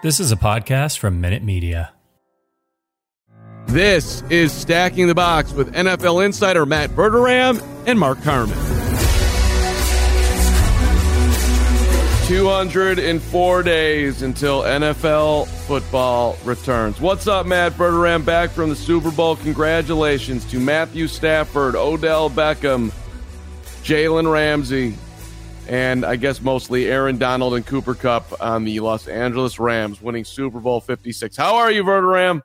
This is a podcast from Minute Media. This is Stacking the Box with NFL insider Matt Verderame and Mark Carman. 204 days until NFL football returns. What's up, Matt Verderame? Back from the Super Bowl. Congratulations to Matthew Stafford, Odell Beckham, Jalen Ramsey, and I guess mostly Aaron Donald and Cooper Kupp on the Los Angeles Rams winning Super Bowl 56. How are you, Verderame?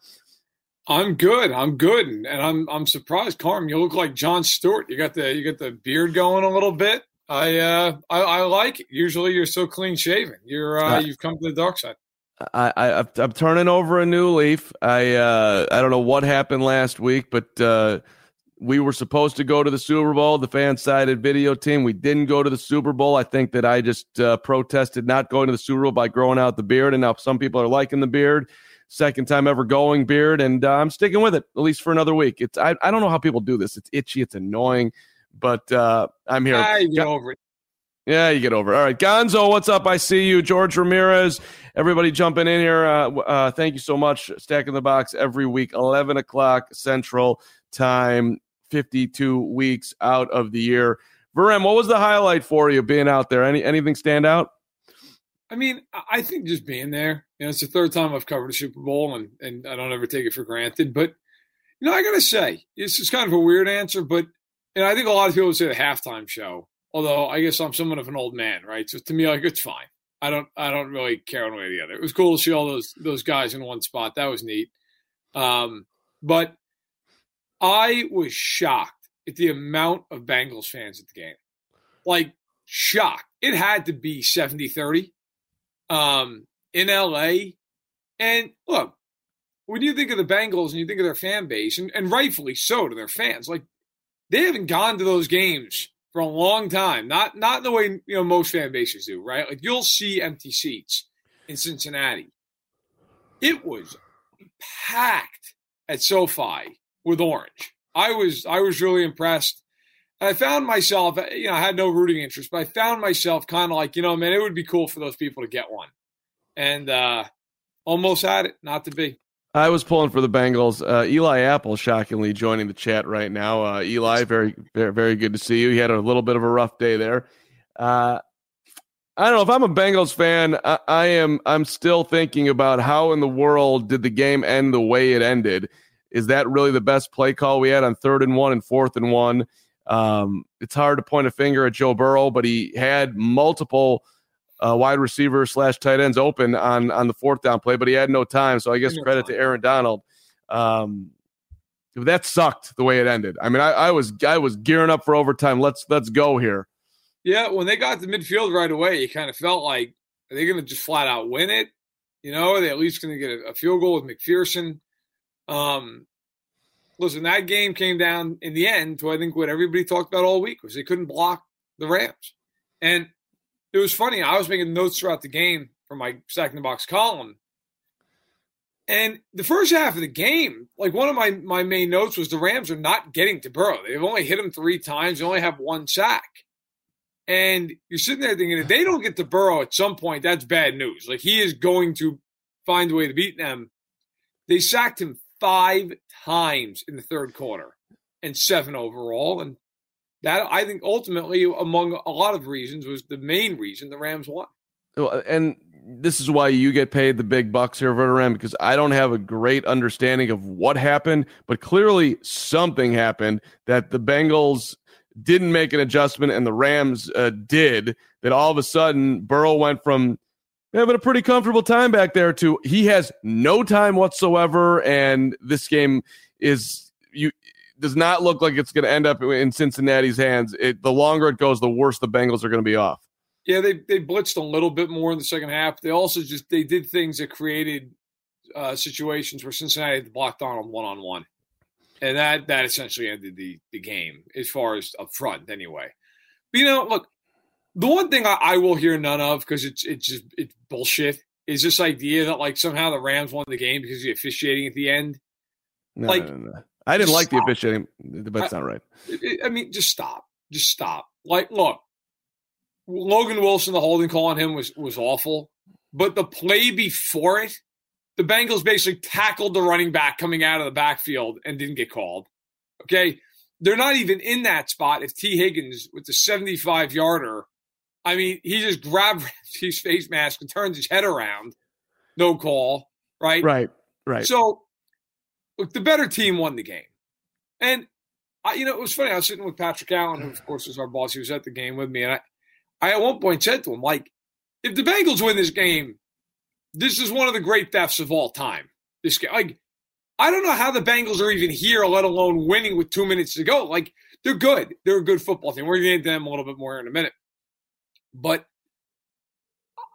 I'm good. I'm good, and I'm I'm surprised, Carm. You look like Jon Stewart. You got the you got the beard going a little bit. I uh I, I like it. Usually you're so clean shaven. You're uh, you've come to the dark side. I, I I'm turning over a new leaf. I uh I don't know what happened last week, but uh we were supposed to go to the Super Bowl, the FanSided video team. We didn't go to the Super Bowl. I think that I just uh, protested not going to the Super Bowl by growing out the beard. And now some people are liking the beard. Second time ever going beard. And uh, I'm sticking with it, at least for another week. It's I, I don't know how people do this. It's itchy, it's annoying, but uh, I'm here. I get over it. Yeah, you get over it. All right. Gonzo, what's up? I see you. George Ramirez, everybody jumping in here. Uh, uh, thank you so much. Stacking the box every week, 11 o'clock Central Time. 52 weeks out of the year. Verem, what was the highlight for you being out there? Any anything stand out? I mean, I think just being there. You know, it's the third time I've covered a Super Bowl, and and I don't ever take it for granted. But you know, I gotta say, this is kind of a weird answer, but and I think a lot of people would say the halftime show. Although I guess I'm somewhat of an old man, right? So to me, like it's fine. I don't I don't really care one way or the other. It was cool to see all those those guys in one spot. That was neat. Um, but I was shocked at the amount of Bengals fans at the game. Like, shocked. It had to be 70 30 um, in LA. And look, when you think of the Bengals and you think of their fan base, and, and rightfully so to their fans, like they haven't gone to those games for a long time. Not not the way you know most fan bases do, right? Like you'll see empty seats in Cincinnati. It was packed at SoFi with orange. I was I was really impressed. And I found myself, you know, I had no rooting interest, but I found myself kind of like, you know, man, it would be cool for those people to get one. And uh almost had it, not to be. I was pulling for the Bengals. Uh, Eli Apple, shockingly, joining the chat right now. Uh, Eli, very, very, very good to see you. He had a little bit of a rough day there. Uh, I don't know if I'm a Bengals fan. I, I, am. I'm still thinking about how in the world did the game end the way it ended. Is that really the best play call we had on third and one and fourth and one? Um, it's hard to point a finger at Joe Burrow, but he had multiple uh, wide receivers slash tight ends open on on the fourth down play, but he had no time. So I guess credit to Aaron Donald. Um, that sucked the way it ended. I mean, I, I was I was gearing up for overtime. Let's let's go here. Yeah, when they got to midfield right away, you kind of felt like are they going to just flat out win it? You know, are they at least going to get a, a field goal with McPherson? Um, listen, that game came down in the end to I think what everybody talked about all week was they couldn't block the Rams. And it was funny. I was making notes throughout the game for my second box column. And the first half of the game, like one of my, my main notes was the Rams are not getting to Burrow. They've only hit him three times. They only have one sack. And you're sitting there thinking, if they don't get to Burrow at some point, that's bad news. Like he is going to find a way to beat them. They sacked him five times in the third quarter and seven overall. And that, I think, ultimately, among a lot of reasons, was the main reason the Rams won. And this is why you get paid the big bucks here, Verderame, because I don't have a great understanding of what happened, but clearly something happened that the Bengals didn't make an adjustment and the Rams uh, did. That all of a sudden Burrow went from having a pretty comfortable time back there too. he has no time whatsoever, and this game is you does not look like it's going to end up in Cincinnati's hands. It, the longer it goes, the worse the Bengals are going to be off. Yeah, they they blitzed a little bit more in the second half. They also just they did things that created uh, situations where Cincinnati had blocked Donald one on one, and that that essentially ended the the game as far as up front anyway. But you know, look, the one thing I, I will hear none of because it's it's just it's bullshit is this idea that like somehow the Rams won the game because of the officiating at the end. No, like, no, no. I didn't like stop. the officiating, but that's not right. I mean, just stop, just stop. Like, look, Logan Wilson, the holding call on him was was awful, but the play before it, the Bengals basically tackled the running back coming out of the backfield and didn't get called. Okay, they're not even in that spot. If Tee Higgins with the seventy-five yarder, I mean, he just grabbed his face mask and turns his head around, no call, right? Right, right. So, look, the better team won the game, and I, you know, it was funny. I was sitting with Patrick Allen, who of course is our boss. He was at the game with me, and I I at one point said to him, like, if the Bengals win this game, this is one of the great thefts of all time. This game, like, I don't know how the Bengals are even here, let alone winning with two minutes to go. Like, they're good. They're a good football team. We're going to get into them a little bit more in a minute. But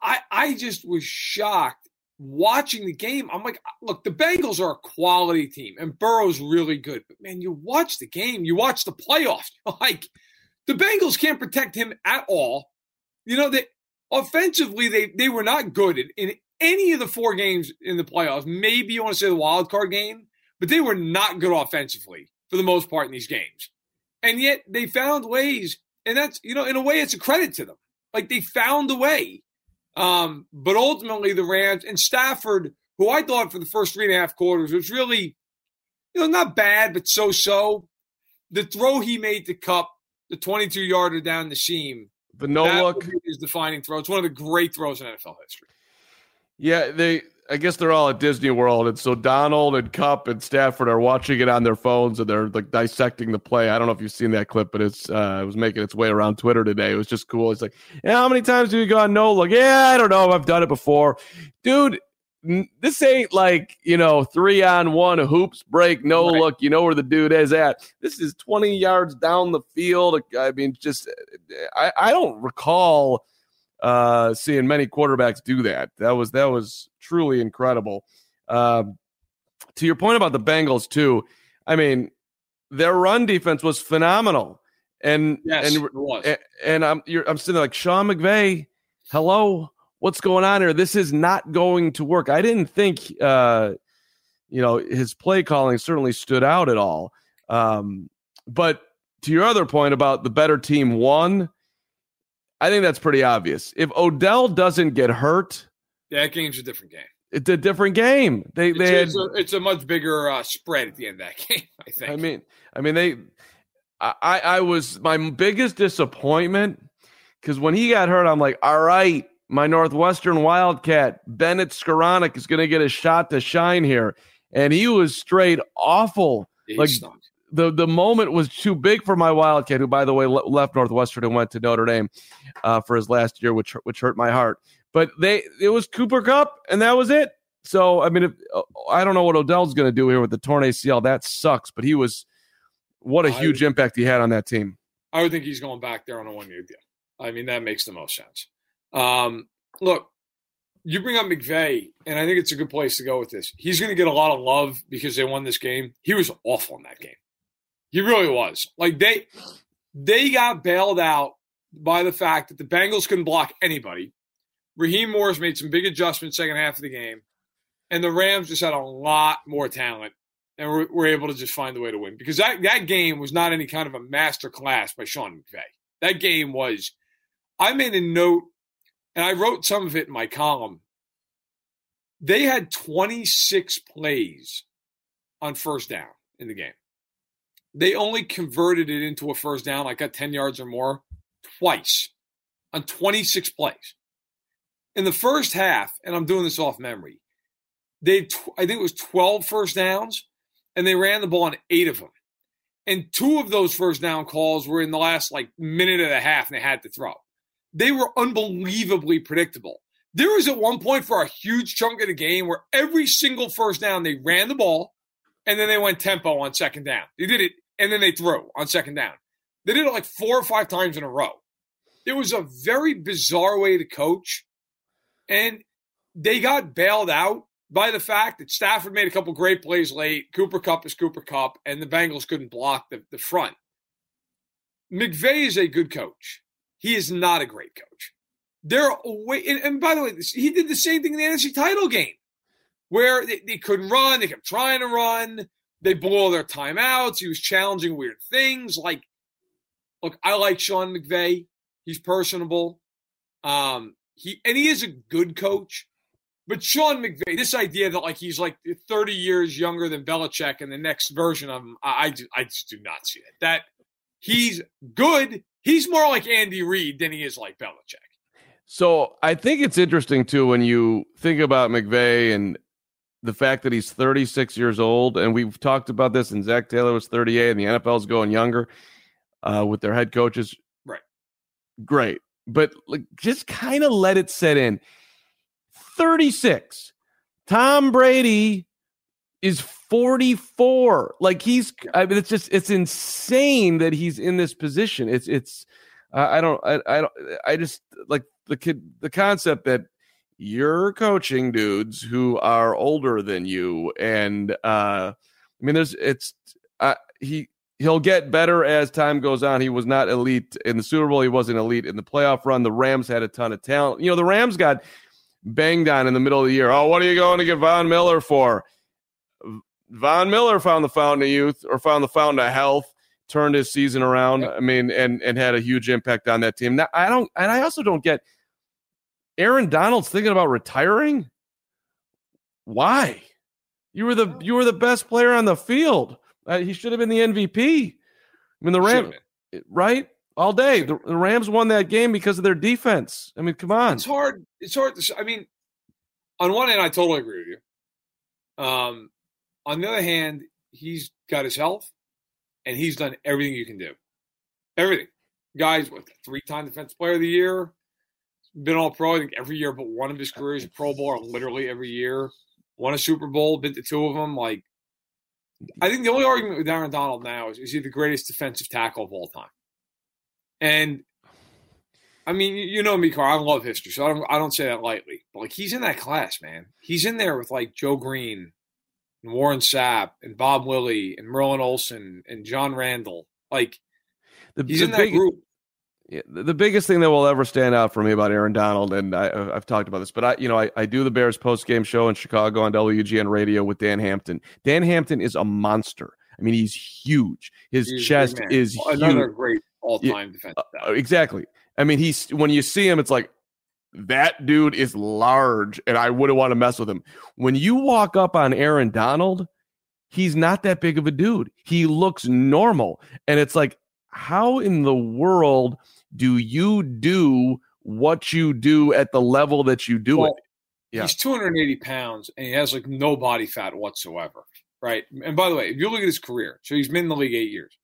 I, I just was shocked watching the game. I'm like, uh, look, the Bengals are a quality team, and Burrow's really good. But man, you watch the game, you watch the playoffs. Like, the Bengals can't protect him at all. You know, that offensively, they, they were not good in, in any of the four games in the playoffs. Maybe you want to say the wild card game, but they were not good offensively for the most part in these games. And yet they found ways, and that's, you know, in a way, it's a credit to them. Like they found a way. Um, but ultimately, the Rams and Stafford, who I thought for the first three and a half quarters was really, you know, not bad, but so so. The throw he made to Kupp, the 22 yarder down the seam, the no look is defining throw. It's one of the great throws in NFL history. Yeah, they. I guess they're all at Disney World, and so Donald and Kupp and Stafford are watching it on their phones, and they're like dissecting the play. I don't know if you've seen that clip, but it's uh, it was making its way around Twitter today. It was just cool. It's like, yeah, how many times do you go on no look? Yeah, I don't know. I've done it before, dude this ain't like you know three on one hoops break no right. look you know where the dude is at this is 20 yards down the field i mean just i, I don't recall uh seeing many quarterbacks do that that was that was truly incredible um to your point about the bengals too i mean their run defense was phenomenal and yes, and, and, and i'm i'm sitting there like sean mcvay hello what's going on here? This is not going to work. I didn't think, uh, you know, his play calling certainly stood out at all. Um, but to your other point about the better team won, I think that's pretty obvious. If Odell doesn't get hurt, that game's a different game. It's a different game. They it's, they had, it's, a, it's a much bigger uh, spread at the end of that game. I think. I mean, I mean they. I I was my biggest disappointment because when he got hurt, I'm like, all right, my Northwestern Wildcat, Bennett Skowronek, is going to get a shot to shine here. And he was straight awful. like the the moment was too big for my Wildcat, who, by the way, le- left Northwestern and went to Notre Dame uh, for his last year, which which hurt my heart. But they it was Cooper Kupp, and that was it. So I mean, if, uh, I don't know what Odell's going to do here with the torn ACL. That sucks. But he was what a huge impact he had on that team. I would think he's going back there on a one year deal. I mean, that makes the most sense. Um, look, you bring up McVay, and I think it's a good place to go with this. He's going to get a lot of love because they won this game. He was awful in that game. He really was. Like they they got bailed out by the fact that the Bengals couldn't block anybody. Raheem Morris made some big adjustments second half of the game. and the Rams just had a lot more talent and were, were able to just find a way to win because that, that game was not any kind of a master class by Sean McVay. That game was, I made a note and I wrote some of it in my column. They had 26 plays on first down in the game. They only converted it into a first down, like got 10 yards or more, twice on 26 plays. In the first half, and I'm doing this off memory, they I think it was 12 first downs, and they ran the ball on eight of them. And two of those first down calls were in the last like minute and a half, and they had to throw. They were unbelievably predictable. There was at one point for a huge chunk of the game where every single first down they ran the ball, and then they went tempo on second down. They did it, and then they threw on second down. They did it like four or five times in a row. It was a very bizarre way to coach, and they got bailed out by the fact that Stafford made a couple great plays late. Cooper Kupp is Cooper Kupp, and the Bengals couldn't block the, the front. McVay is a good coach. He is not a great coach. They're away, and, and by the way, he did the same thing in the NFC title game, where they, they couldn't run. They kept trying to run. They blew all their timeouts. He was challenging weird things. Like, look, I like Sean McVay. He's personable. Um, he and he is a good coach. But Sean McVay, this idea that like he's like 30 years younger than Belichick and the next version of him, I, I, just, I just do not see it. That he's good. He's more like Andy Reid than he is like Belichick. So I think it's interesting too when you think about McVay and the fact that he's 36 years old, and we've talked about this, and Zac Taylor was 38, and the NFL's going younger uh, with their head coaches. Right. Great. But like, just kind of let it set in 36. Tom Brady is 44. Like he's I mean it's just it's insane that he's in this position. It's it's I don't I, I don't I just like the kid the concept that you're coaching dudes who are older than you and uh I mean there's it's uh, he he'll get better as time goes on. He was not elite in the Super Bowl. He wasn't elite in the playoff run. The Rams had a ton of talent. You know, the Rams got banged on in the middle of the year. Oh, what are you going to get Von Miller for? Von Miller found the fountain of youth or found the fountain of health, turned his season around. I mean, and and had a huge impact on that team. Now, I don't, and I also don't get Aaron Donald's thinking about retiring. Why? You were the you were the best player on the field. Uh, he should have been the MVP. I mean, the Rams, right? all day. The, the, Rams won that game because of their defense. I mean, come on. It's hard. It's hard to. I mean, on one hand, I totally agree with you. Um, on the other hand, he's got his health, and he's done everything you can do. Everything. Guys, what three-time Defensive Player of the Year, been all pro. I think every year, but one of his careers Pro Bowl, literally every year. Won a Super Bowl, been to two of them. Like, I think the only argument with Aaron Donald now is is he the greatest defensive tackle of all time? And I mean, you know me, Carl. I love history, so I don't I don't say that lightly. But like he's in that class, man. He's in there with like Joe Greene and Warren Sapp and Bob Lilly and Merlin Olsen and John Randle. Like the, he's the in that big, group. Yeah, the biggest thing that will ever stand out for me about Aaron Donald, and I, have talked about this, but I, you know, I, I do the Bears post game show in Chicago on WGN Radio with Dan Hampton. Dan Hampton is a monster. I mean, he's huge. His he's chest is another huge. great all time yeah, defensive. Uh, exactly. I mean, he's when you see him, it's like that dude is large, and I wouldn't want to mess with him. When you walk up on Aaron Donald, he's not that big of a dude. He looks normal, and it's like, how in the world do you do what you do at the level that you do well, it? Yeah. He's 280 pounds and he has like no body fat whatsoever. Right. And by the way, if you look at his career, so he's been in the league eight years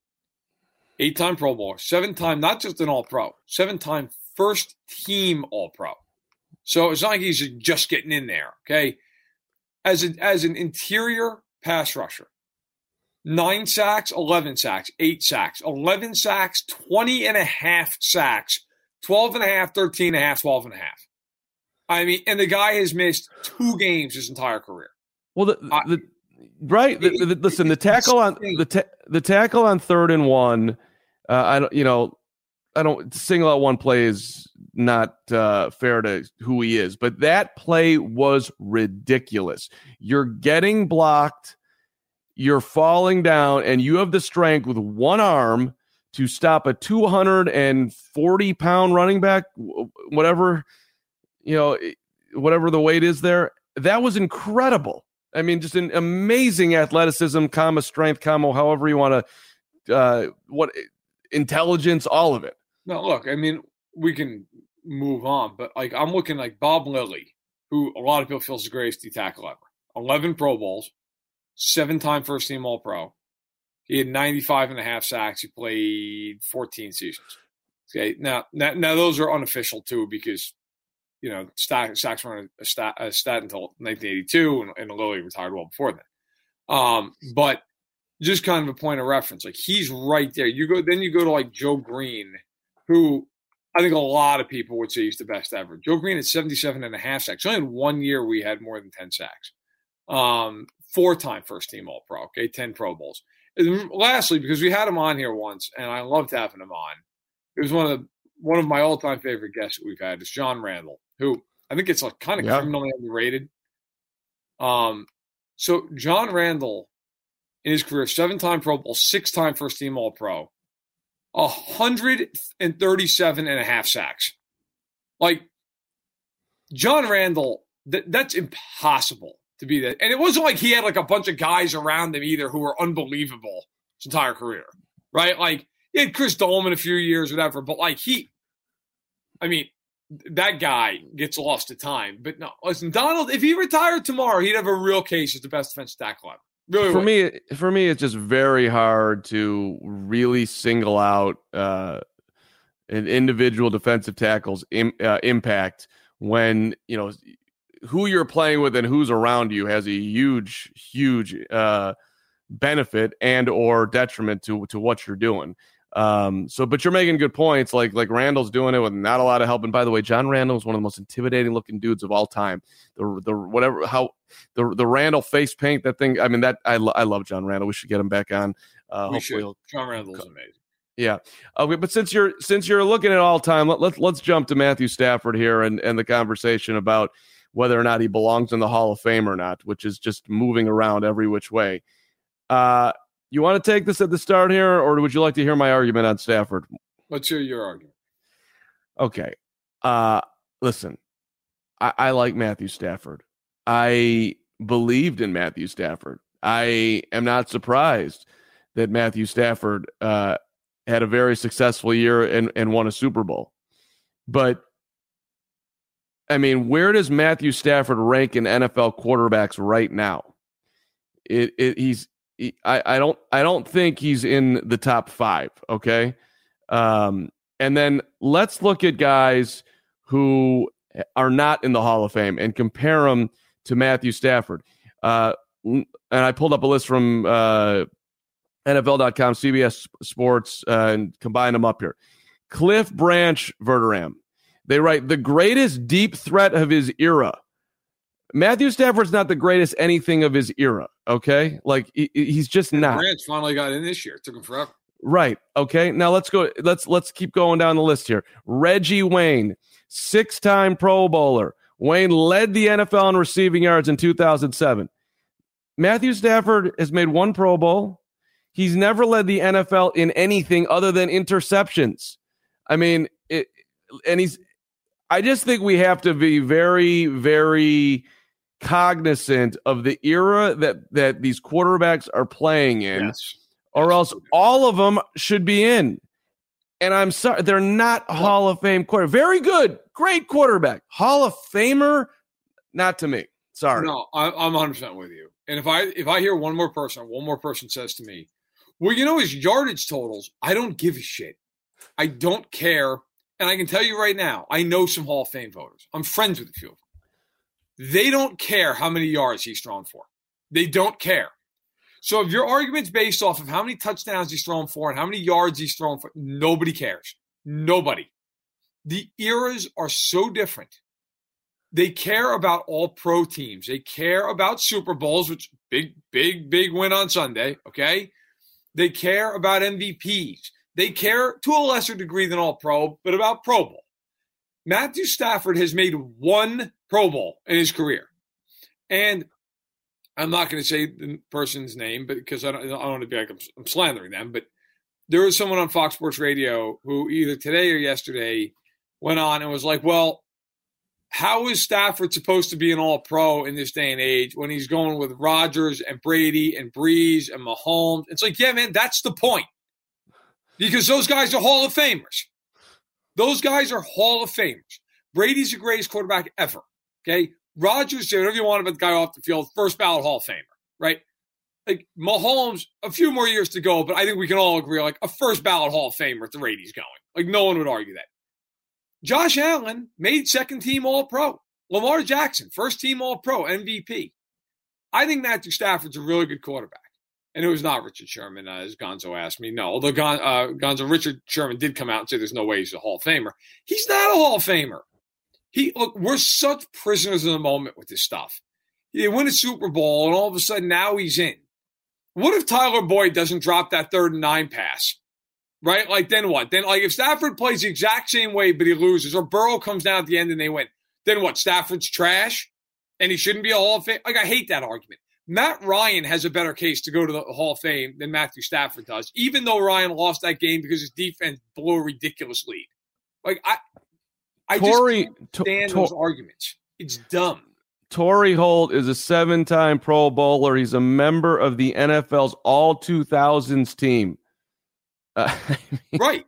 eight time Pro Bowler, seven time, not just an All Pro, seven time first team All Pro. So it's not like he's just getting in there. Okay. As, a, as an interior pass rusher, nine sacks, 11 sacks, eight sacks, 11 sacks, 20 and a half sacks, 12 and a half, 13 and a half, 12 and a half. I mean, and the guy has missed two games his entire career. Well, the, the, right. The, the, listen, the tackle on the ta- the tackle on third and one. Uh, I don't. You know, I don't single out one play is not uh, fair to who he is, but that play was ridiculous. You're getting blocked, you're falling down, and you have the strength with one arm to stop a 240 pound running back, whatever you know, whatever the weight is there. That was incredible. I mean, just an amazing athleticism, comma strength, comma however you want to, uh, what intelligence, all of it. No, look, I mean, we can move on, but like I'm looking like Bob Lilly, who a lot of people feel is the greatest D tackle ever. 11 Pro Bowls, seven time first team All Pro. He had 95 and a half sacks. He played 14 seasons. Okay. Now, now, now those are unofficial too, because, you know, sacks weren't a stat, a stat until 1982 and, and Lilly retired well before that. Um, but just kind of a point of reference, like he's right there. You go, then you go to like Joe Greene, who I think a lot of people would say he's the best ever. Joe Greene had 77 and a half sacks. Only in one year we had more than 10 sacks. Um, four time first team All Pro, okay, 10 Pro Bowls. And lastly, because we had him on here once, and I loved having him on. It was one of the, one of my all time favorite guests that we've had is John Randle, who I think it's like kind of yeah. criminally underrated. Um, so John Randle in his career, seven time Pro Bowl, six time first team All Pro, 137 and a half sacks. Like John Randle, th- that's impossible to be that. And it wasn't like he had like a bunch of guys around him either who were unbelievable his entire career, right? Like he had Chris Doleman a few years, whatever. But like he, I mean, that guy gets lost to time. But no, listen, Donald, if he retired tomorrow, he'd have a real case as the best defensive tackle ever. Really for would. me, for me, it's just very hard to really single out uh, an individual defensive tackle's Im, uh, impact when you know who you're playing with and who's around you has a huge, huge uh, benefit and or detriment to to what you're doing. Um, so, but you're making good points. Like like Randle's doing it with not a lot of help. And by the way, John Randle is one of the most intimidating looking dudes of all time. The the whatever how the the Randle face paint that thing. I mean that I I love John Randle. We should get him back on. Uh, we should. John Randle's amazing. Yeah. Okay, but since you're since you're looking at all time, let, let, let's jump to Matthew Stafford here and and the conversation about whether or not he belongs in the Hall of Fame or not, which is just moving around every which way. Uh, you want to take this at the start here, or would you like to hear my argument on Stafford? Let's hear your argument. Okay. Uh, listen, I, I like Matthew Stafford. I believed in Matthew Stafford. I am not surprised that Matthew Stafford uh, had a very successful year and, and won a Super Bowl. But I mean, where does Matthew Stafford rank in NFL quarterbacks right now? It, it he's I, I don't I don't think he's in the top five. Okay, um, and then let's look at guys who are not in the Hall of Fame and compare them to Matthew Stafford. Uh, and I pulled up a list from uh, NFL.com, CBS Sports, uh, and combined them up here. Cliff Branch Verderame. They write the greatest deep threat of his era Matthew Stafford's not the greatest anything of his era. Okay, like he, he's just and not. Branch finally got in this year. It took him forever. Right. Okay. Now let's go. Let's let's keep going down the list here. Reggie Wayne, six-time Pro Bowler. Wayne led the NFL in receiving yards in 2007. Matthew Stafford has made one Pro Bowl. He's never led the NFL in anything other than interceptions. I mean, it, and he's. I just think we have to be very, very cognizant of the era that that these quarterbacks are playing in, yes. or else all of them should be in. And I'm sorry, they're not Hall of Fame quarter. Very good, great quarterback, Hall of Famer, not to me. Sorry. No, I'm 100 percent with you. And if I if I hear one more person, one more person says to me, "Well, you know his yardage totals," I don't give a shit. I don't care. And I can tell you right now, I know some Hall of Fame voters. I'm friends with a few of them. They don't care how many yards he's thrown for. They don't care. So if your argument's based off of how many touchdowns he's thrown for and how many yards he's thrown for, nobody cares. Nobody. The eras are so different. They care about all pro teams. They care about Super Bowls, which big, big, big win on Sunday. Okay. They care about MVPs. They care to a lesser degree than all pro, but about Pro Bowl. Matthew Stafford has made one Pro Bowl in his career. And I'm not going to say the person's name, because I don't, I don't want to be like I'm, I'm slandering them, but there was someone on Fox Sports Radio who either today or yesterday went on and was like, well, how is Stafford supposed to be an all pro in this day and age when he's going with Rodgers and Brady and Brees and Mahomes? It's like, yeah, man, that's the point. Because those guys are Hall of Famers. Those guys are Hall of Famers. Brady's the greatest quarterback ever. Okay. Rodgers, whatever you want about the guy off the field, first ballot Hall of Famer, right? Like Mahomes, a few more years to go, but I think we can all agree, like a first ballot Hall of Famer at the rate he's going. Like no one would argue that. Josh Allen made second team All Pro. Lamar Jackson, first team All Pro, MVP. I think Matthew Stafford's a really good quarterback. And it was not Richard Sherman, uh, as Gonzo asked me. No, although Gon, uh, Gonzo, Richard Sherman did come out and say there's no way he's a Hall of Famer. He's not a Hall of Famer. He look, we're such prisoners of the moment with this stuff. He win a Super Bowl, and all of a sudden now he's in. What if Tyler Boyd doesn't drop that third and nine pass? Right? Like then what? Then like if Stafford plays the exact same way but he loses, or Burrow comes down at the end and they win, then what? Stafford's trash, and he shouldn't be a Hall of Fame. Like I hate that argument. Matt Ryan has a better case to go to the Hall of Fame than Matthew Stafford does, even though Ryan lost that game because his defense blew a ridiculous lead. Like I, I Torry, just stand to, those arguments. It's dumb. Torry Holt is a seven-time Pro Bowler. He's a member of the NFL's All 2000s team. Uh, I mean, right.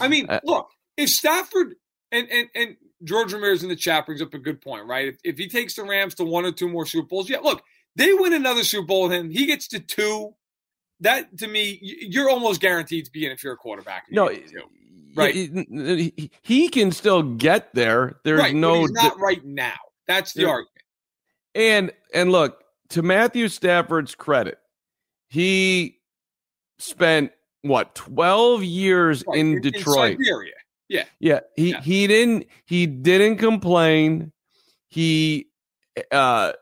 I mean, uh, look, if Stafford and and and George Ramirez in the chat brings up a good point, right? If, if he takes the Rams to one or two more Super Bowls, yeah, look, they win another Super Bowl with him. He gets to two. That to me, you're almost guaranteed to be in if you're a quarterback. No, right. He, he, can still get there. There's right, no not right now. That's the argument. And and look to Matthew Stafford's credit, he spent what 12 years right. in, in Detroit. In. Yeah. Yeah. He yeah. he didn't he didn't complain. He uh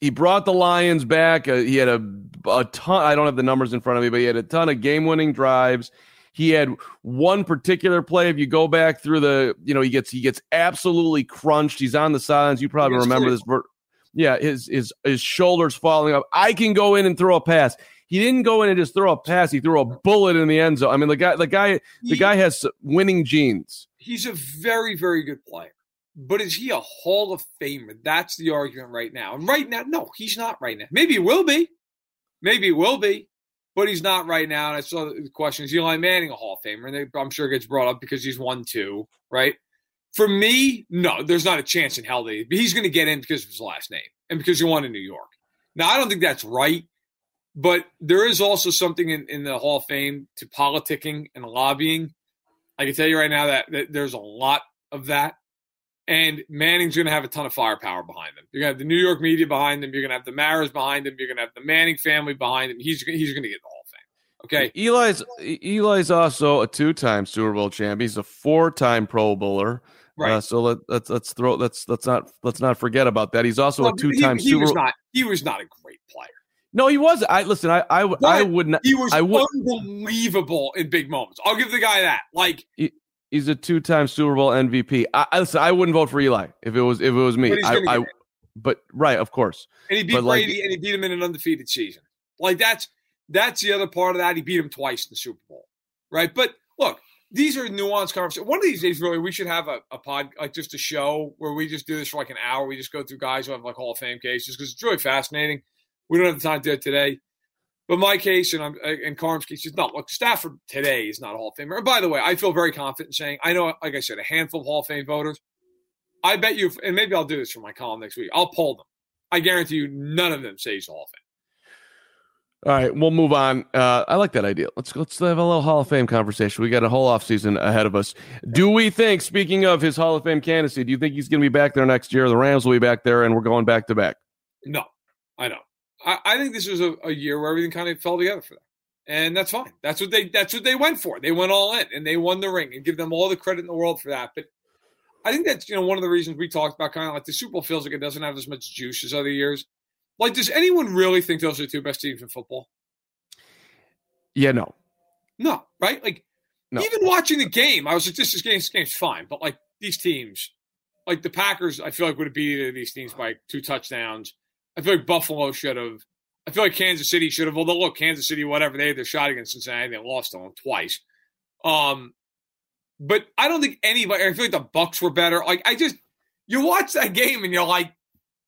he brought the Lions back. Uh, he had a, a ton. I don't have the numbers in front of me, but he had a ton of game winning drives. He had one particular play. If you go back through the, you know, he gets he gets absolutely crunched. He's on the sidelines. You probably remember this. Yeah, his his his shoulders falling up. I can go in and throw a pass. He didn't go in and just throw a pass. He threw a bullet in the end zone. I mean, the guy, the guy, the guy has winning genes. He's a very, very good player. But is he a Hall of Famer? That's the argument right now. And right now, no, he's not right now. Maybe he will be. Maybe he will be, but he's not right now. And I saw the question is Eli Manning a Hall of Famer? And they, I'm sure it gets brought up because he's won two, right? For me, no, there's not a chance in hell that he, he's going to get in because of his last name and because he won in New York. Now, I don't think that's right, but there is also something in, in the Hall of Fame to politicking and lobbying. I can tell you right now that, that there's a lot of that and Manning's going to have a ton of firepower behind him. You're going to have the New York media behind him. You're going to have the Maras behind him. You're going to have the Manning family behind him. He's he's going to get the whole thing. Okay. Eli's Eli's also a two-time Super Bowl champion. He's a four-time Pro Bowler. Right. Uh, so let, let's let's throw let's let's not let's not forget about that. He's also well, a two-time he, he Super. Was not, he was not a great player. No, he was. I listen. I I, I would not. He was I would, unbelievable in big moments. I'll give the guy that. Like he, He's a two-time Super Bowl MVP. I, I, listen, I wouldn't vote for Eli if it was if it was me. But I, I but right, of course. And he beat but Brady like, and he beat him in an undefeated season. Like that's that's the other part of that. He beat him twice in the Super Bowl, right? But look, these are nuanced conversations. One of these days, really, we should have a, a pod like just a show where we just do this for like an hour. We just go through guys who have like Hall of Fame cases because it's really fascinating. We don't have the time to do it today. But my case and I'm and Carm's case is not look Stafford today is not a Hall of Famer. And by the way, I feel very confident in saying I know, like I said, a handful of Hall of Fame voters. I bet you, and maybe I'll do this for my column next week. I'll poll them. I guarantee you, none of them say he's Hall of Fame. All right, we'll move on. Uh, I like that idea. Let's let's have a little Hall of Fame conversation. We got a whole offseason ahead of us. Do we think, speaking of his Hall of Fame candidacy, do you think he's going to be back there next year? The Rams will be back there, and we're going back to back. No, I don't. I, I think this was a, a, year where everything kind of fell together for them, and that's fine. That's what they that's what they went for. They went all in and they won the ring, and give them all the credit in the world for that. But I think that's you know one of the reasons we talked about kind of like the Super Bowl feels like it doesn't have as much juice as other years. Like, does anyone really think those are the two best teams in football? Yeah, no, no, right? Like No. Even watching the game, I was like, this, is game, this game's fine. But like these teams, like the Packers, I feel like would have beat either of these teams by two touchdowns. I feel like Buffalo should have. I feel like Kansas City should have. Although look, Kansas City, whatever they had their shot against Cincinnati, they lost to them twice. Um, but I don't think anybody. I feel like the Bucks were better. Like I just, you watch that game and you're like,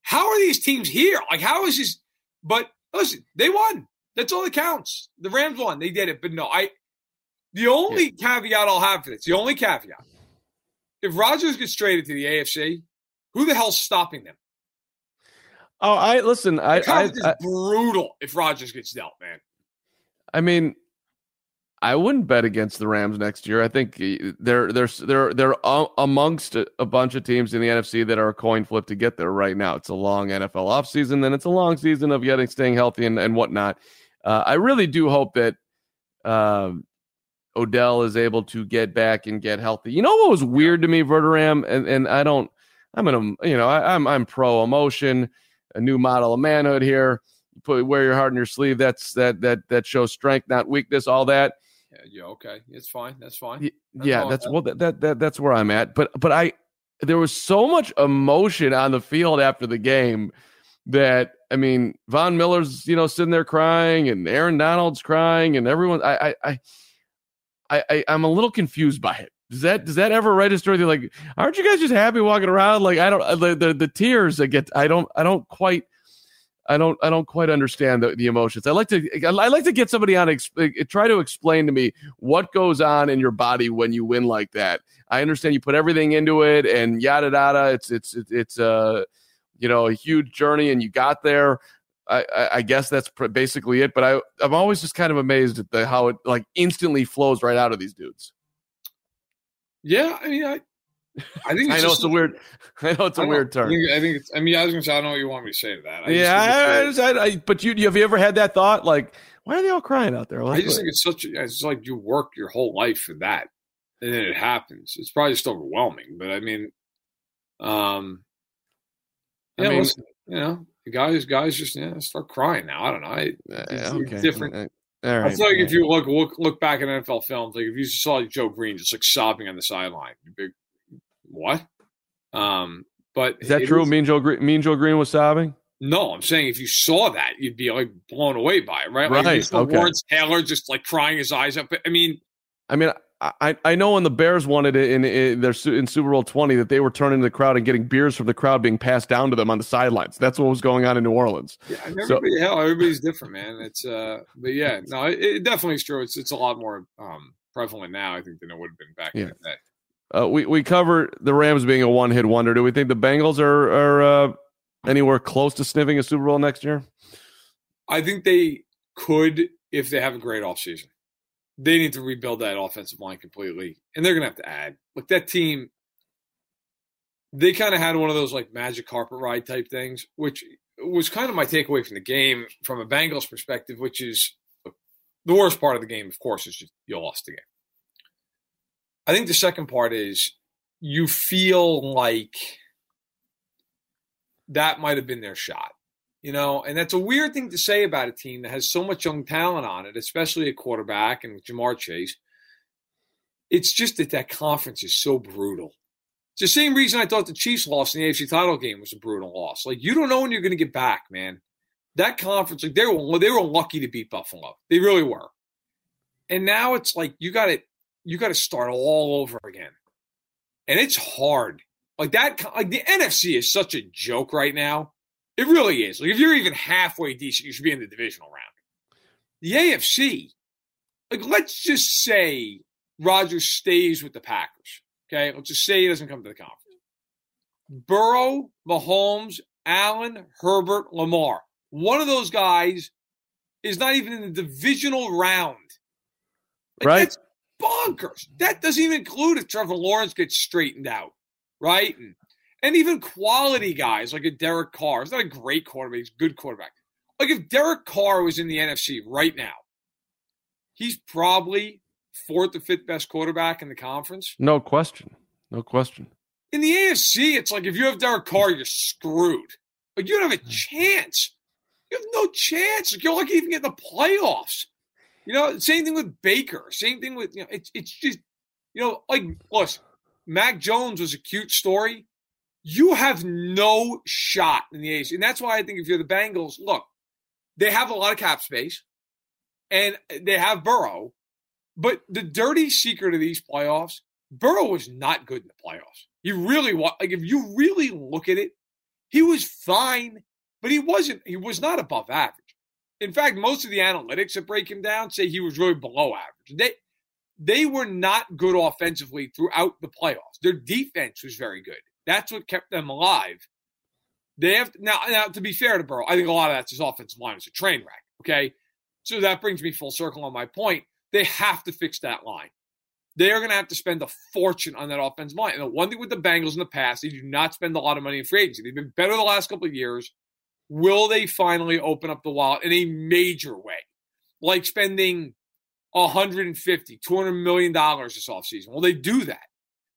how are these teams here? Like how is this? But listen, they won. That's all that counts. The Rams won. They did it. But no, I. The only yeah. caveat I'll have for this, the only caveat, if Rodgers gets traded to the AFC, who the hell's stopping them? Oh, I listen. I, I, I brutal if Rodgers gets dealt, man. I mean, I wouldn't bet against the Rams next year. I think they're they're they're they're amongst a bunch of teams in the NFC that are a coin flip to get there right now. It's a long NFL offseason, then it's a long season of getting staying healthy and, and whatnot. Uh, I really do hope that um, Odell is able to get back and get healthy. You know what was weird to me, Verderame, and and I don't. I'm an you know I, I'm I'm pro emotion, a new model of manhood here. You put wear your heart on your sleeve. That's that that that shows strength, not weakness. All that yeah, yeah, okay, it's fine. That's fine. That's yeah, that's well, that, that that that's where I'm at. But but I there was so much emotion on the field after the game that I mean, Von Miller's you know sitting there crying, and Aaron Donald's crying, and everyone. I I I, I I'm a little confused by it. Does that does that ever register? They're like, aren't you guys just happy walking around? Like I don't the the, the tears that get I don't I don't quite I don't I don't quite understand the, the emotions. I like to I like to get somebody on exp- try to explain to me what goes on in your body when you win like that. I understand you put everything into it and yada yada. It's it's it's a uh, you know a huge journey and you got there. I, I guess that's basically it. But I I'm always just kind of amazed at the how it like instantly flows right out of these dudes. Yeah, I mean I I think I know it's a weird. I know it's a weird term. I think, I think, it's. I mean, I was gonna say I don't know what you want me to say to that. I yeah, I, I, but you have you ever had that thought? Like, why are they all crying out there? I just think it's such. A, it's like you work your whole life for that, and then it happens. It's probably just overwhelming. But I mean, um, yeah, I mean, listen, you know, guys, guys just yeah, start crying now. I don't know. I, it's, okay. it's different. All right. I feel like if you look look look back at NFL films, like if you saw like Joe Greene just like sobbing on the sideline, what? Um, but is that true? Mean Joe Greene, Mean Joe Greene was sobbing. No, I'm saying if you saw that, you'd be like blown away by it, right? Like right. okay. Lawrence Taylor just like crying his eyes up. I mean, I mean, I, I know when the Bears wanted it in, in their in Super Bowl 20 that they were turning to the crowd and getting beers from the crowd being passed down to them on the sidelines. That's what was going on in New Orleans. Yeah, everybody, so, hell, everybody's different, man. It's uh, but yeah, no, it, it, definitely is true. It's it's a lot more um prevalent now, I think, than it would have been back yeah. in the day. Uh, we we cover the Rams being a one hit wonder. Do we think the Bengals are are uh, anywhere close to sniffing a Super Bowl next year? I think they could if they have a great offseason. They need to rebuild that offensive line completely, and they're going to have to add. Look, that team, they kind of had one of those like magic carpet ride type things, which was kind of my takeaway from the game from a Bengals perspective, which is the worst part of the game, of course, is just you lost the game. I think the second part is you feel like that might have been their shot. You know, and that's a weird thing to say about a team that has so much young talent on it, especially a quarterback and Ja'Marr Chase. It's just that that conference is so brutal. It's the same reason I thought the Chiefs lost in the AFC title game was a brutal loss. Like you don't know when you're going to get back, man. That conference, like they were they were lucky to beat Buffalo. They really were. And now it's like you got to you got to start all over again. And it's hard. Like that, like the NFC is such a joke right now. It really is. Like if you're even halfway decent, you should be in the divisional round. The AFC, like let's just say Rodgers stays with the Packers. Okay, let's just say he doesn't come to the conference. Burrow, Mahomes, Allen, Herbert, Lamar. One of those guys is not even in the divisional round. Like right bonkers. That doesn't even include if Trevor Lawrence gets straightened out, right? And, and even quality guys like a Derek Carr. He's not a great quarterback, he's a good quarterback. Like if Derek Carr was in the NFC right now, he's probably fourth or fifth best quarterback in the conference. No question. No question. In the AFC, it's like if you have Derek Carr, you're screwed. Like you don't have a mm. chance. You have no chance. Like you're lucky even get the playoffs. You know, same thing with Baker. Same thing with you know, it's it's just you know, like listen, Mac Jones was a cute story. You have no shot in the AFC, and that's why I think if you're the Bengals, look, they have a lot of cap space, and they have Burrow, but the dirty secret of these playoffs, Burrow was not good in the playoffs. You really want like if you really look at it, he was fine, but he wasn't. He was not above average. In fact, most of the analytics that break him down say he was really below average. They they were not good offensively throughout the playoffs. Their defense was very good. That's what kept them alive. They have now. Now, to be fair to Burrow, I think a lot of that's his offensive line is a train wreck. Okay, so that brings me full circle on my point. They have to fix that line. They are going to have to spend a fortune on that offensive line. And the one thing with the Bengals in the past, they do not spend a lot of money in free agency. They've been better the last couple of years. Will they finally open up the wallet in a major way, like spending 150, 200 million dollars this offseason? Will they do that?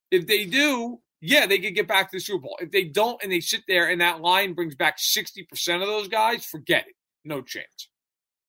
If they do, yeah, they could get back to the Super Bowl. If they don't and they sit there and that line brings back 60% of those guys, forget it. No chance.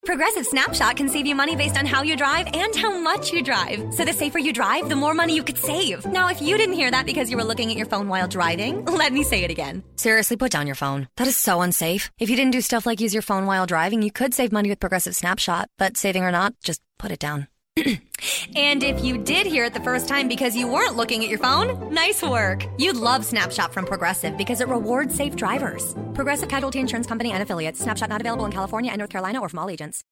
Progressive Snapshot can save you money based on how you drive and how much you drive. So the safer you drive, the more money you could save. Now, if you didn't hear that because you were looking at your phone while driving, let me say it again. Seriously, put down your phone. That is so unsafe. If you didn't do stuff like use your phone while driving, you could save money with Progressive Snapshot. But saving or not, just put it down. And if you did hear it the first time because you weren't looking at your phone, nice work. You'd love Snapshot from Progressive because it rewards safe drivers. Progressive Casualty Insurance Company and affiliates. Snapshot not available in California and North Carolina or from all agents.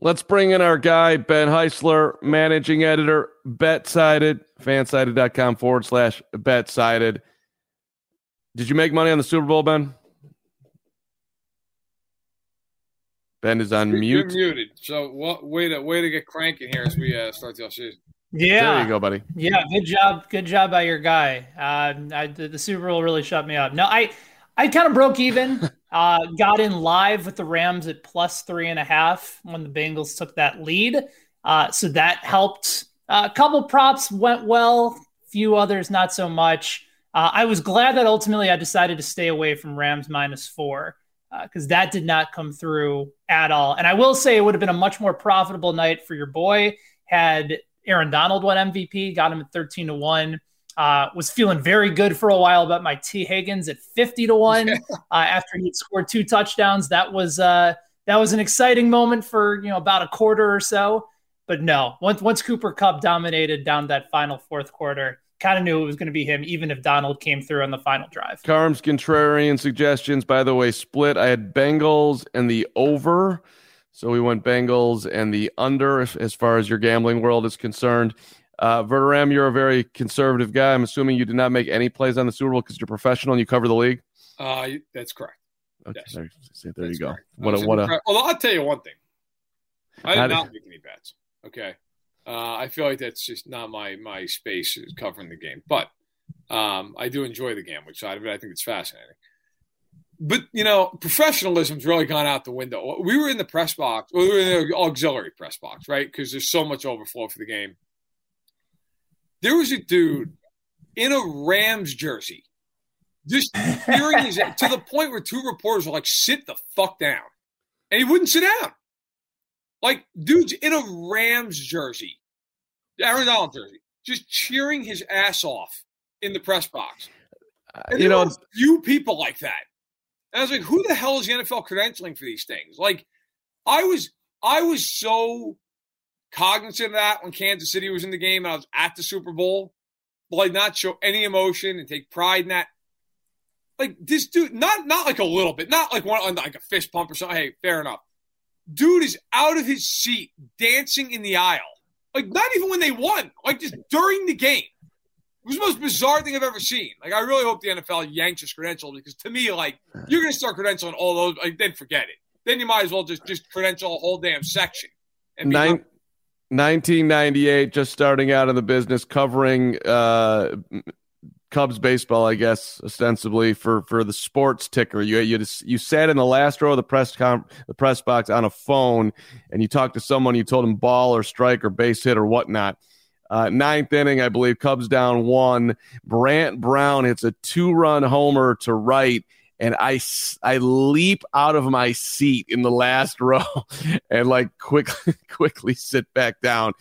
Let's bring in our guy, Ben Heisler, managing editor, BetSided, fansided.com forward slash BetSided. Did you make money on the Super Bowl, Ben? Ben is on You're, mute. you're muted. So what? Way to way to get cranking here as we uh, start the season. Yeah. There you go, buddy. Yeah, good job. Good job by your guy. Uh, I, the, the Super Bowl really shut me up. No, I I kind of broke even. Uh, got in live with the Rams at plus three and a half when the Bengals took that lead. Uh, so that helped. Uh, a couple props went well, few others not so much. Uh, I was glad that ultimately I decided to stay away from Rams minus four because uh, that did not come through at all. And I will say it would have been a much more profitable night for your boy had Aaron Donald won MVP, got him at 13 to 1. Uh, was feeling very good for a while about my T. Higgins at 50 to 1 uh, after he'd scored two touchdowns. That was uh, that was an exciting moment for you know about a quarter or so. But no, once once Cooper Kupp dominated down that final fourth quarter, kind of knew it was going to be him, even if Donald came through on the final drive. Carm's contrarian suggestions, by the way, split. I had Bengals and the over. So we went Bengals and the under as far as your gambling world is concerned. Uh, Verderame, you're a very conservative guy. I'm assuming you did not make any plays on the Super Bowl because you're professional and you cover the league. Uh, that's correct. Okay, Yes. there, there you go. correct. What a, what a, Although I'll tell you one thing, I How did did- not make any bets. Okay, uh, I feel like that's just not my my space covering the game, but um, I do enjoy the gambling side of it. I think it's fascinating. But you know, professionalism's really gone out the window. We were in the press box, we were in the auxiliary press box, right? Because there's so much overflow for the game. There was a dude in a Rams jersey, just cheering his to the point where two reporters were like, "Sit the fuck down," and he wouldn't sit down. Like, dude's in a Rams jersey, Aaron Donald jersey, just cheering his ass off in the press box. Uh, and you know, few people like that. And I was like, who the hell is the NFL credentialing for these things? Like, I was I was so cognizant of that when Kansas City was in the game and I was at the Super Bowl, like not show any emotion and take pride in that. Like this dude, not not like a little bit, not like one like a fist pump or something. Hey, fair enough. Dude is out of his seat, dancing in the aisle. Like not even when they won, like just during the game. It was the most bizarre thing I've ever seen. Like I really hope the NFL yanks his credential because to me, like you're gonna start credentialing all those, like then forget it. Then you might as well just just credential a whole damn section. And Nine, done. 1998, just starting out in the business, covering uh, Cubs baseball, I guess, ostensibly for for the sports ticker. You you just, you sat in the last row of the press com- the press box on a phone, and you talked to someone. You told them ball or strike or base hit or whatnot. Uh, ninth inning, I believe, Cubs down one. Brant Brown hits a two run homer to right, and I I leap out of my seat in the last row and like quickly quickly sit back down.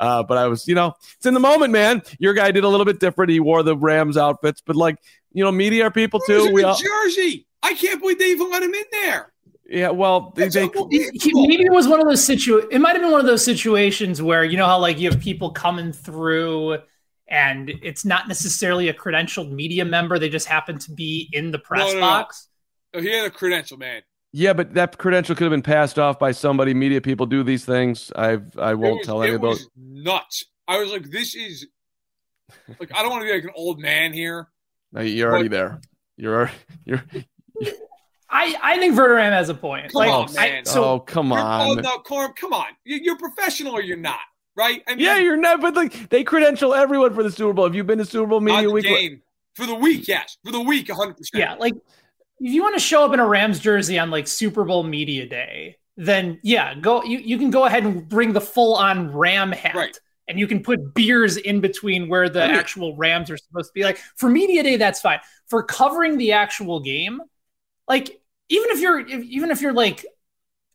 Uh, but I was, you know, it's in the moment, man. Your guy did a little bit different. He wore the Rams outfits, but like, you know, media are people too. We all- Jersey. I can't believe they even let him in there. Yeah, well, they, they maybe it was one of those situ. It might have been one of those situations where you know how like you have people coming through, and it's not necessarily a credentialed media member; they just happen to be in the press no, no, box. No. He had a credential, man. Yeah, but that credential could have been passed off by somebody. Media people do these things. I've I won't was, tell any of those. Nuts! I was like, this is like I don't want to be like an old man here. No, you're already there. You're you're. you're I, I think Verderame has a point. Come like, on, man. I, so, oh, come on. Oh, no, Carm, come on. You're professional or you're not, right? I mean, yeah, you're not. But like, they credential everyone for the Super Bowl. Have you been to Super Bowl media week? Game. For the week, yes. For the week, 100%. Yeah, like, if you want to show up in a Rams jersey on like Super Bowl media day, then yeah, go. You, you can go ahead and bring the full on Ram hat. Right and you can put beers in between where the actual Rams are supposed to be. Like for media day, that's fine. For covering the actual game, like even if you're if, even if you're like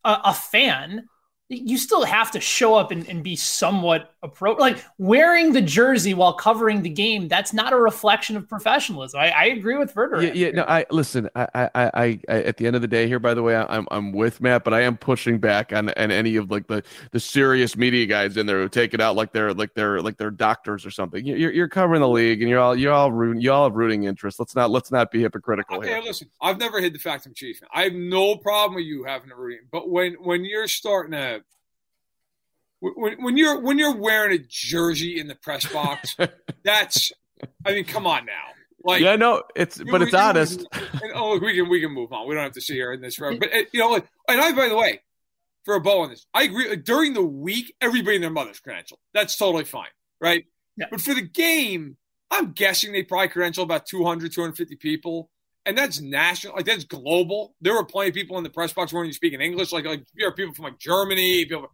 a, a fan, you still have to show up and, and be somewhat appropriate. Like wearing the jersey while covering the game, that's not a reflection of professionalism. I, I agree with Verder. Yeah, yeah, no, I listen. I, I, I, I, at the end of the day, here, by the way, I'm, I'm with Matt, but I am pushing back on, on any of like the, the serious media guys in there who take it out like they're like they're like they're doctors or something. You're, you're covering the league, and you're all you're all rooting, you all have rooting interest. Let's not let's not be hypocritical okay, here. listen, I've never hid the fact I'm chief. I have no problem with you having a rooting, but when when you're starting to when, when you're when you're wearing a jersey in the press box, that's I mean, come on now. Like, yeah, no, it's you, but it's you, honest. And, oh, look, we can we can move on. We don't have to sit here in this room. But uh, you know, like, and I, by the way, for a bow on this, I agree. Like, during the week, everybody in their mother's credential. That's totally fine, right? Yeah. But for the game, I'm guessing they probably credential about 200, 250 people. And that's national, like that's global. There were plenty of people in the press box when you speak in English, like like there are people from like Germany, people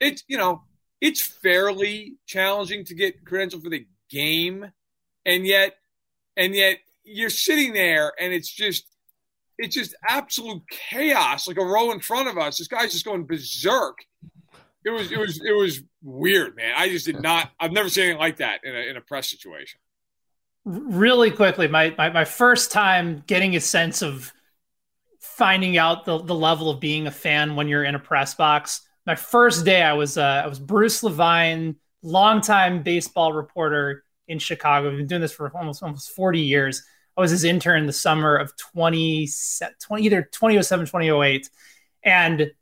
it's you know it's fairly challenging to get credential for the game, and yet and yet you're sitting there and it's just it's just absolute chaos. Like a row in front of us, this guy's just going berserk. It was it was it was weird, man. I just did not. I've never seen anything like that in a in a press situation. Really quickly, my my, my first time getting a sense of finding out the, the level of being a fan when you're in a press box my first day, I was uh, I was Bruce Levine, longtime baseball reporter in Chicago. I've been doing this for almost almost 40 years. I was his intern the summer of 20, 20 either 2007, 2008. And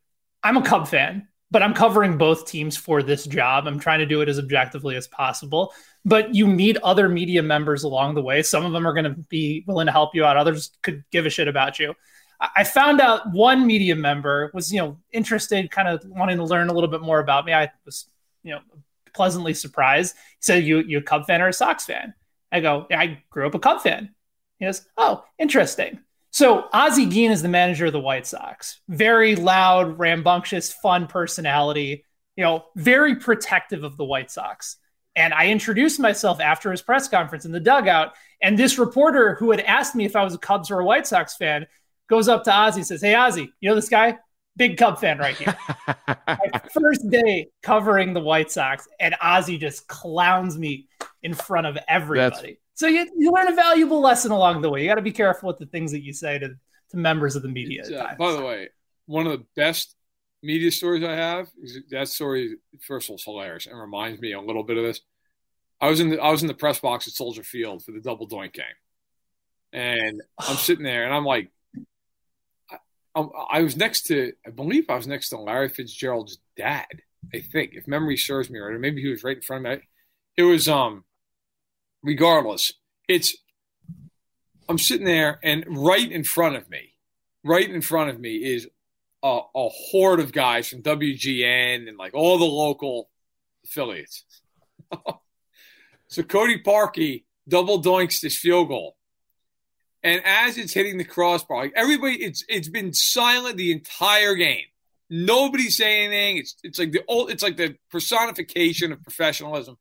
I'm a Cub fan, but I'm covering both teams for this job. I'm trying to do it as objectively as possible. But you meet other media members along the way. Some of them are going to be willing to help you out, others could give a shit about you. I found out one media member was, you know, interested, kind of wanting to learn a little bit more about me. I was, you know, pleasantly surprised. He said, "You you a Cub fan or a Sox fan?" I go, yeah, "I grew up a Cub fan." He goes, "Oh, interesting." So Ozzie Guillen is the manager of the White Sox. Very loud, rambunctious, fun personality. You know, very protective of the White Sox. And I introduced myself after his press conference in the dugout. And this reporter who had asked me if I was a Cubs or a White Sox fan goes up to Ozzie says, Hey, Ozzie, you know this guy? Big Cub fan right here. My first day covering the White Sox, and Ozzie just clowns me in front of everybody. That's... So you, you learn a valuable lesson along the way. You got to be careful with the things that you say to, to members of the media. Uh, by the way, one of the best media stories I have is that story. First of all, is hilarious and reminds me a little bit of this. I was in the I was in the press box at Soldier Field for the double doink game, and I'm sitting there and I'm like I was next to, I believe I was next to Larry Fitzgerald's dad. I think, if memory serves me right, or maybe he was right in front of me. It was, um, regardless, it's, I'm sitting there, and right in front of me, right in front of me is a, a horde of guys from WGN and like all the local affiliates. so Cody Parkey double doinks this field goal and as it's hitting the crossbar, like everybody, it's it's been silent the entire game. Nobody's saying anything. It's it's like the old, it's like the personification of professionalism.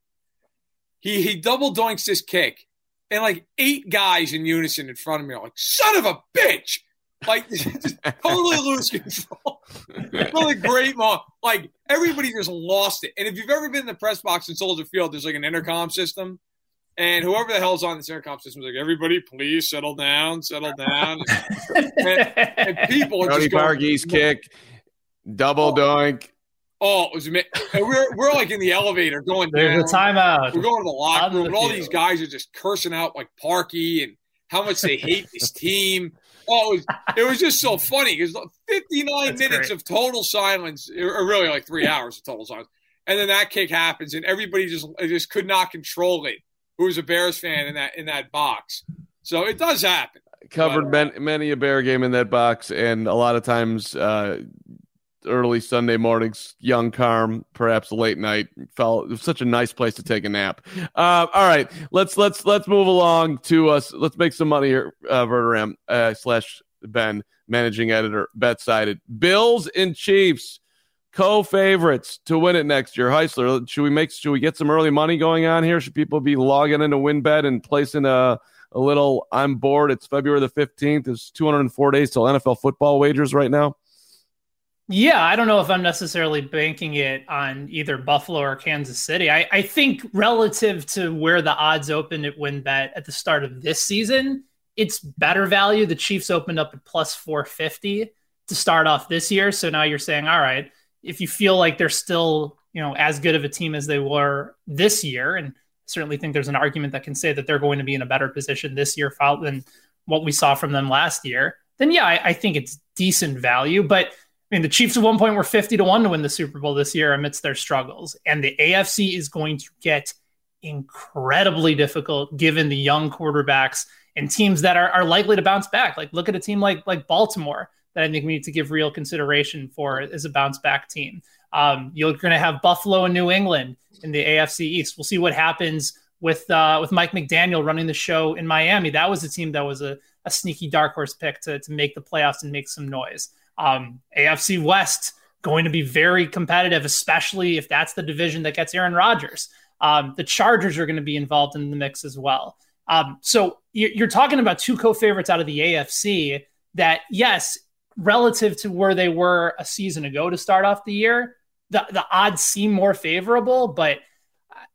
He he double doinks this kick, and like eight guys in unison in front of me are like, son of a bitch. Like just totally lose control. really great moment. Like everybody just lost it. And if you've ever been in the press box in Soldier Field, there's like an intercom system. And whoever the hell's on this intercom system is like, everybody, please settle down, settle down. and, and people are Tony just going, Parkey's kick, double oh. doink. Oh, it was. And we're we're like in the elevator going There's down. a timeout. We're going to the locker On the room, and all field. these guys are just cursing out like Parkey and how much they hate this team. Oh, it was, it was just so funny because 59 That's minutes great. of total silence, or really like three hours of total silence, and then that kick happens, and everybody just just could not control it. Who was a Bears fan in that in that box? So it does happen. Covered ben, many a bear game in that box, and a lot of times uh, early Sunday mornings, young Carm, perhaps late night. Felt it was such a nice place to take a nap. Uh, all right, let's let's let's move along to us. Let's make some money here, uh, Verderame uh, slash Ben, managing editor, BetSided. Bills and Chiefs, co-favorites to win it next year. Heisler, should we make should we get some early money going on here? Should people be logging into WynnBET and placing a a little? I'm bored. It's February the fifteenth. It's 204 days till NFL football wagers right now. Yeah, I don't know if I'm necessarily banking it on either Buffalo or Kansas City. I, I think relative to where the odds opened at WynnBET at the start of this season, it's better value. The Chiefs opened up at plus 450 to start off this year. So now you're saying, all right, if you feel like they're still, you know, as good of a team as they were this year, and certainly think there's an argument that can say that they're going to be in a better position this year than what we saw from them last year, then yeah, I, I think it's decent value. But I mean, the Chiefs at one point were 50 to 1 to win the Super Bowl this year amidst their struggles. And the AFC is going to get incredibly difficult given the young quarterbacks and teams that are, are likely to bounce back. Like, look at a team like, like Baltimore that I think we need to give real consideration for as a bounce back team. Um, you're going to have Buffalo and New England in the AFC East. We'll see what happens with uh, with Mike McDaniel running the show in Miami. That was a team that was a, a sneaky dark horse pick to, to make the playoffs and make some noise. Um, AFC West going to be very competitive, especially if that's the division that gets Aaron Rodgers. Um, the Chargers are going to be involved in the mix as well. Um, so you're, talking about two co-favorites out of the AFC that, yes, relative to where they were a season ago to start off the year, the, the odds seem more favorable, but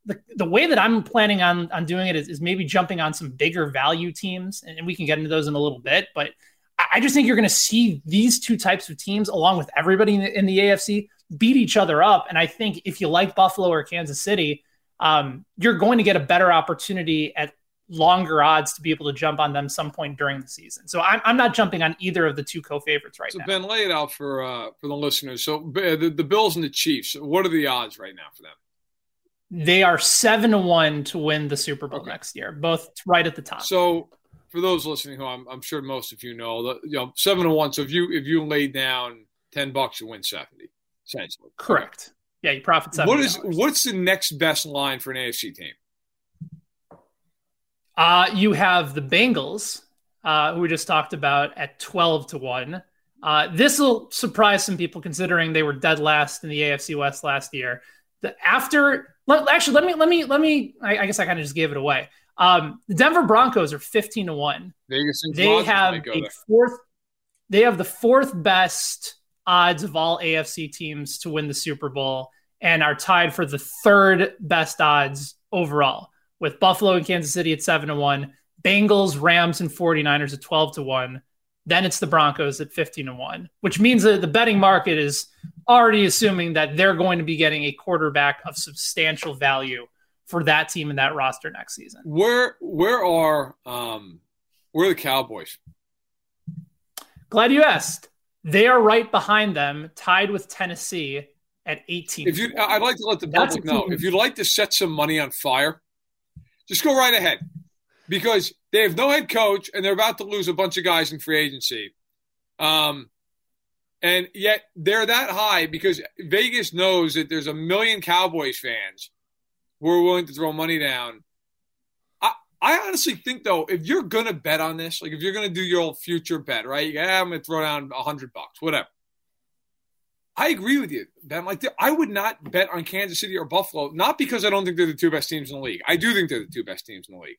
the, the way that I'm planning on, on doing it is, is maybe jumping on some bigger value teams, and we can get into those in a little bit. But I- I just think you're going to see these two types of teams, along with everybody in the, in the AFC, beat each other up. And I think if you like Buffalo or Kansas City, um, you're going to get a better opportunity at longer odds to be able to jump on them some point during the season. So I'm, I'm not jumping on either of the two co-favorites right So now. So Ben, lay it out for uh, for the listeners. So uh, the, the Bills and the Chiefs. What are the odds right now for them? They are seven to one to win the Super Bowl Okay. next year, both right at the top. So for those listening, who I'm, I'm sure most of you know, the, you know seven to one. So if you if you lay down ten bucks, you win seventy. Essentially, Correct. Yeah, you profit seven. What is what's the next best line for an AFC team? Uh, you have the Bengals, uh, who we just talked about at 12 to 1. Uh, this will surprise some people considering they were dead last in the AFC West last year. The, after, let, actually, let me, let me, let me, I, I guess I kind of just gave it away. Um, the Denver Broncos are 15 to 1. Vegas They have a there. fourth, they have the fourth best odds of all AFC teams to win the Super Bowl and are tied for the third best odds overall with Buffalo and Kansas City at 7 to 1, Bengals, Rams and 49ers at 12 to 1. Then it's the Broncos at 15 to 1, which means that the betting market is already assuming that they're going to be getting a quarterback of substantial value for that team and that roster next season. Where where are um where are the Cowboys? Glad you asked. They are right behind them, tied with Tennessee at 18. If you, I'd like to let the That's public know if you'd like to set some money on fire, just go right ahead because they have no head coach and they're about to lose a bunch of guys in free agency. Um, and yet they're that high because Vegas knows that there's a million Cowboys fans who are willing to throw money down. I, I honestly think though, if you're gonna bet on this, like if you're gonna do your old future bet, right? Yeah, I'm gonna throw down a hundred bucks, whatever. I agree with you, Ben. Like, I would not bet on Kansas City or Buffalo, not because I don't think they're the two best teams in the league. I do think they're the two best teams in the league.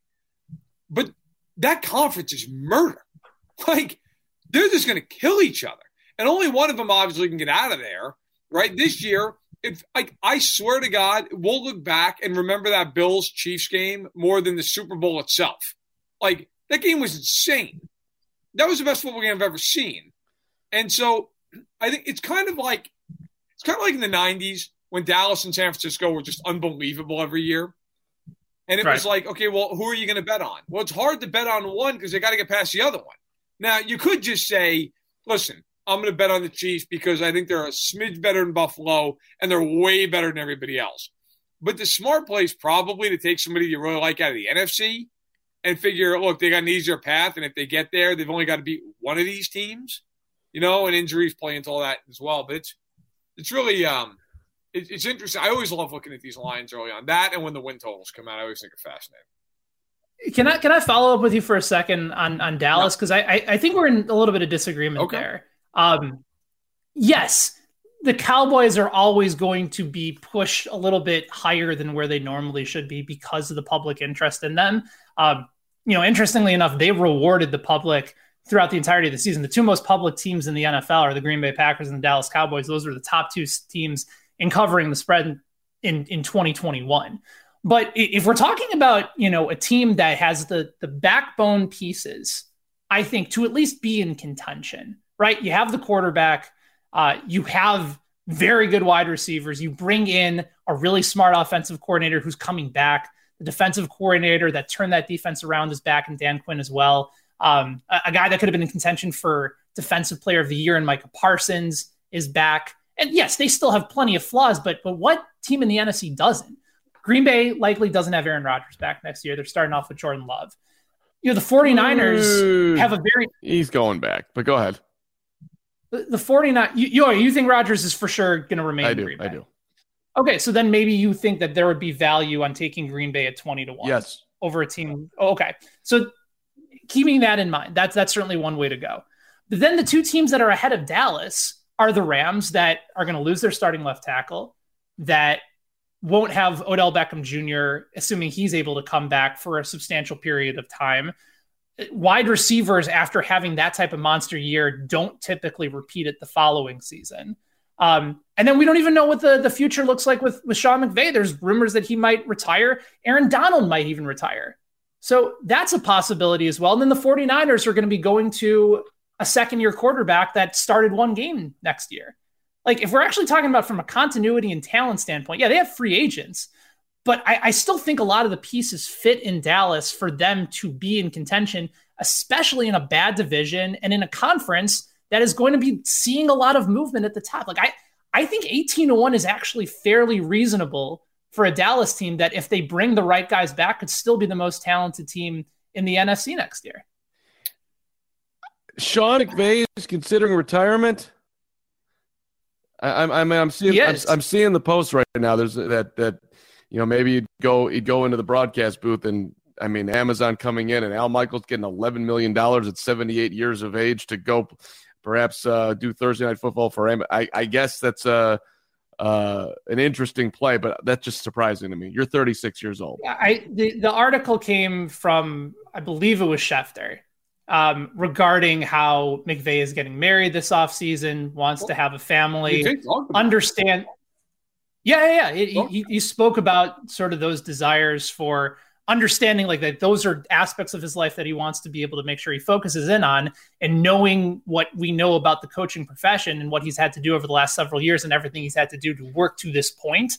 but that conference is murder. Like they're just going to kill each other, and only one of them obviously can get out of there. Right this year, if like I swear to God, we'll look back and remember that Bills Chiefs game more than the Super Bowl itself. Like that game was insane. That was the best football game I've ever seen. And so I think it's kind of like it's kind of like in the '90s when Dallas and San Francisco were just unbelievable every year. And it right. was like, okay, well, who are you going to bet on? Well, it's hard to bet on one because they got to get past the other one. Now, you could just say, listen, I'm going to bet on the Chiefs because I think they're a smidge better than Buffalo and they're way better than everybody else. But the smart play is probably to take somebody you really like out of the NFC and figure, look, they got an easier path. And if they get there, they've only got to beat one of these teams, you know, and injuries play into all that as well. But it's, it's really, um, it, it's interesting. I always love looking at these lines early on that. And when the win totals come out, I always think are fascinating. Can I can I follow up with you for a second on on Dallas because I, I, I think we're in a little bit of disagreement okay. there. Um, yes, the Cowboys are always going to be pushed a little bit higher than where they normally should be because of the public interest in them. Um, you know, interestingly enough, they rewarded the public throughout the entirety of the season. The two most public teams in the NFL are the Green Bay Packers and the Dallas Cowboys. Those are the top two teams in covering the spread in in 2021. But if we're talking about, you know, a team that has the the backbone pieces, I think to at least be in contention, right? You have the quarterback, uh, you have very good wide receivers. You bring in a really smart offensive coordinator who's coming back. The defensive coordinator that turned that defense around is back in Dan Quinn as well. Um, a, a, guy that could have been in contention for defensive player of the year and Micah Parsons is back. And yes, they still have plenty of flaws, but but what team in the NFC doesn't? Green Bay likely doesn't have Aaron Rodgers back next year. They're starting off with Jordan Love. You know, the 49ers have a very He's going back, but go ahead. The, the 49 you, you you think Rodgers is for sure going to remain I do. I do. Okay, so then maybe you think that there would be value on taking Green Bay at 20 to 1. Yes. Over a team. Oh, okay. So keeping that in mind, that's that's certainly one way to go. But then the two teams that are ahead of Dallas are the Rams that are going to lose their starting left tackle, that won't have Odell Beckham Jr., assuming he's able to come back for a substantial period of time. Wide receivers, after having that type of monster year, don't typically repeat it the following season. Um, and then we don't even know what the, the future looks like with, with Sean McVay. There's rumors that he might retire. Aaron Donald might even retire. So that's a possibility as well. And then the 49ers are going to be going to a second year quarterback that started one game next year. Like, if we're actually talking about from a continuity and talent standpoint, yeah, they have free agents, but I, I still think a lot of the pieces fit in Dallas for them to be in contention, especially in a bad division and in a conference that is going to be seeing a lot of movement at the top. Like, I, I think 18 to 1 is actually fairly reasonable for a Dallas team that, if they bring the right guys back, could still be the most talented team in the NFC next year. Sean McVay is considering retirement. I, I, I mean, I'm seeing, I'm, I'm, seeing the post right now. There's that that you know maybe you'd go you'd go into the broadcast booth and I mean Amazon coming in and Al Michaels getting 11 million dollars at 78 years of age to go perhaps uh, do Thursday night football for him. I, I guess that's uh, uh, an interesting play, but that's just surprising to me. You're 36 years old. I the, the article came from I believe it was Schefter um, regarding how McVay is getting married this offseason, wants to have a family, understand. Yeah, yeah, yeah. He, he, spoke about sort of those desires for understanding like that those are aspects of his life that he wants to be able to make sure he focuses in on and knowing what we know about the coaching profession and what he's had to do over the last several years and everything he's had to do to work to this point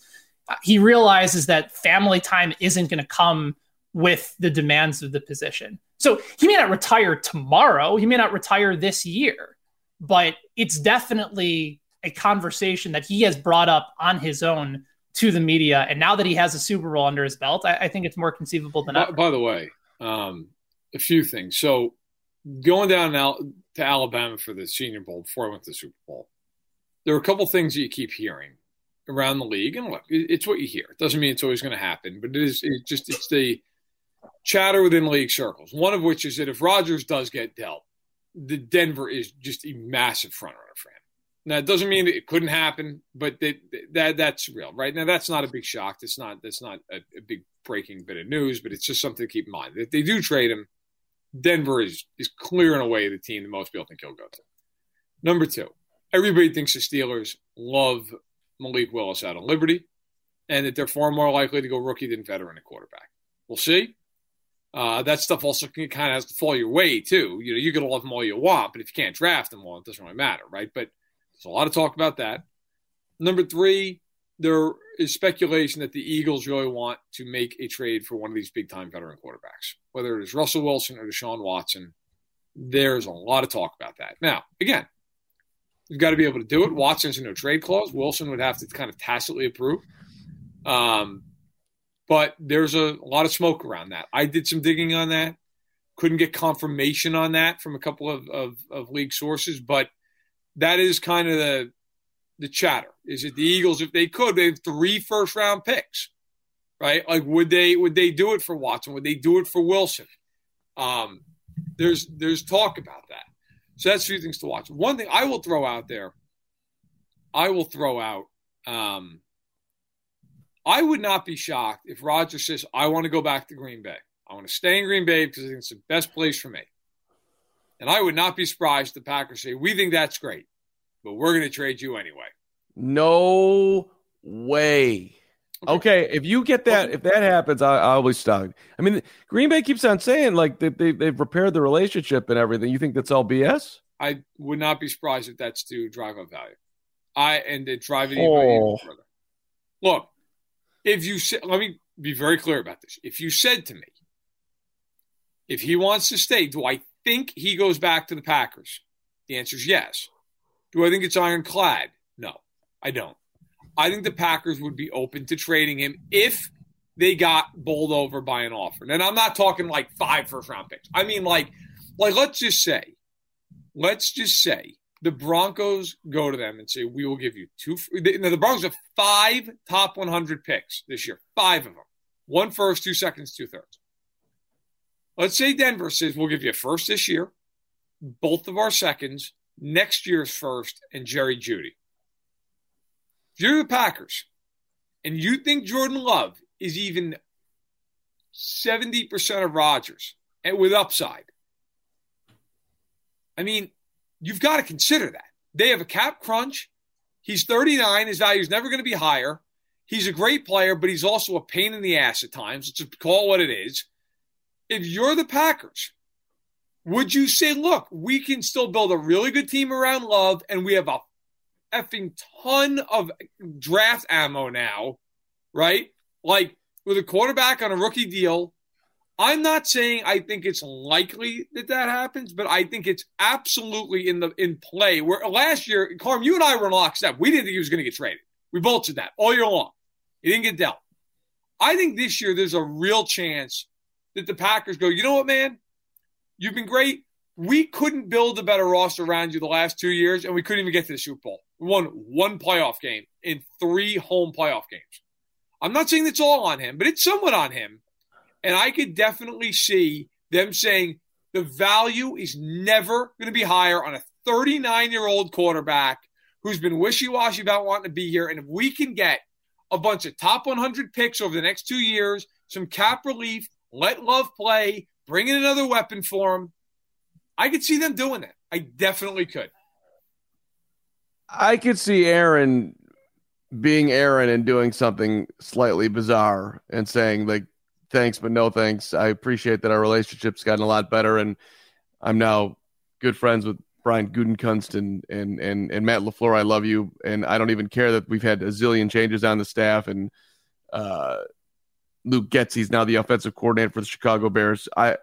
uh, he realizes that family time isn't going to come with the demands of the position. So he may not retire tomorrow, he may not retire this year, but it's definitely a conversation that he has brought up on his own to the media. And now that he has a Super Bowl under his belt, I, I think it's more conceivable than by, ever. By the way, um, a few things. So going down now to Alabama for the Senior Bowl before I went to the Super Bowl, there are a couple things that you keep hearing around the league, and look, it's what you hear. It doesn't mean it's always going to happen, but it is. It just it's the chatter within league circles. One of which is that if Rodgers does get dealt, the Denver is just a massive front runner for him. Now it doesn't mean it couldn't happen, but that, that that's real, right? Now that's not a big shock. That's not that's not a, a, big breaking bit of news, but it's just something to keep in mind. If they do trade him, Denver is is clear in a way the team that most people think he'll go to. Number two, everybody thinks the Steelers love Malik Willis out of Liberty, and that they're far more likely to go rookie than veteran at quarterback. We'll see. Uh, that stuff also kind of has to fall your way too. You know, you can love them all you want, but if you can't draft them, well, it doesn't really matter, right? But there's a lot of talk about that. Number three, there is speculation that the Eagles really want to make a trade for one of these big time veteran quarterbacks, whether it is Russell Wilson or Deshaun Watson. There's a lot of talk about that. Now, again, you've got to be able to do it. Watson's in no trade clause. Wilson would have to kind of tacitly approve. Um, but there's a, a lot of smoke around that. I did some digging on that. Couldn't get confirmation on that from a couple of, of, of league sources, but – that is kind of the the chatter. Is it the Eagles if they could? They have three first round picks, right? Like would they would they do it for Watson? Would they do it for Wilson? Um, there's there's talk about that. So that's few things to watch. One thing I will throw out there, I will throw out. Um, I would not be shocked if Rodgers says, "I want to go back to Green Bay. I want to stay in Green Bay because I think it's the best place for me." And I would not be surprised if the Packers say, we think that's great, but we're going to trade you anyway. No way. Okay. okay, if you get that, if that happens, I, I'll be stunned. I mean, Green Bay keeps on saying like they, they, they've repaired the relationship and everything. You think that's all BS? I would not be surprised if that's to drive up value. I and to drive it oh. even further. Look, if you said, let me be very clear about this. If you said to me, if he wants to stay, do I think he goes back to the Packers? The answer is yes. Do I think it's ironclad? No, I don't. I think the Packers would be open to trading him if they got bowled over by an offer. And I'm not talking like five first round picks. I mean, like, like let's just say, let's just say the Broncos go to them and say, we will give you two. Now, the Broncos have five top 100 picks this year, five of them. One first, two seconds, two thirds. Let's say Denver says we'll give you a first this year, both of our seconds, next year's first, and Jerry Jeudy. If you're the Packers and you think Jordan Love is even 70% of Rodgers and with upside, I mean, you've got to consider that. They have a cap crunch. He's 39. His value is never going to be higher. He's a great player, but he's also a pain in the ass at times. Let's call what it is if you're the Packers, would you say, look, we can still build a really good team around Love, and we have a effing ton of draft ammo now, right? Like with a quarterback on a rookie deal. I'm not saying I think it's likely that that happens, but I think it's absolutely in the in play. Where last year, Carm, you and I were in lockstep. We didn't think he was going to get traded. We said that all year long. He didn't get dealt. I think this year there's a real chance that the Packers go, you know what, man? You've been great. We couldn't build a better roster around you the last two years, and we couldn't even get to the Super Bowl. We won one playoff game in three home playoff games. I'm not saying it's all on him, but it's somewhat on him. And I could definitely see them saying the value is never going to be higher on a 39 year old quarterback who's been wishy washy about wanting to be here. And if we can get a bunch of top 100 picks over the next two years, some cap relief, let Love play, bring in another weapon for him. I could see them doing that. I definitely could. I could see Aaron being Aaron and doing something slightly bizarre and saying like thanks but no thanks. I appreciate that our relationship's gotten a lot better and I'm now good friends with Brian Gutekunst and and and, and Matt LaFleur. I love you and I don't even care that we've had a zillion changes on the staff and uh Luke Getsy. He's now the offensive coordinator for the Chicago Bears. I,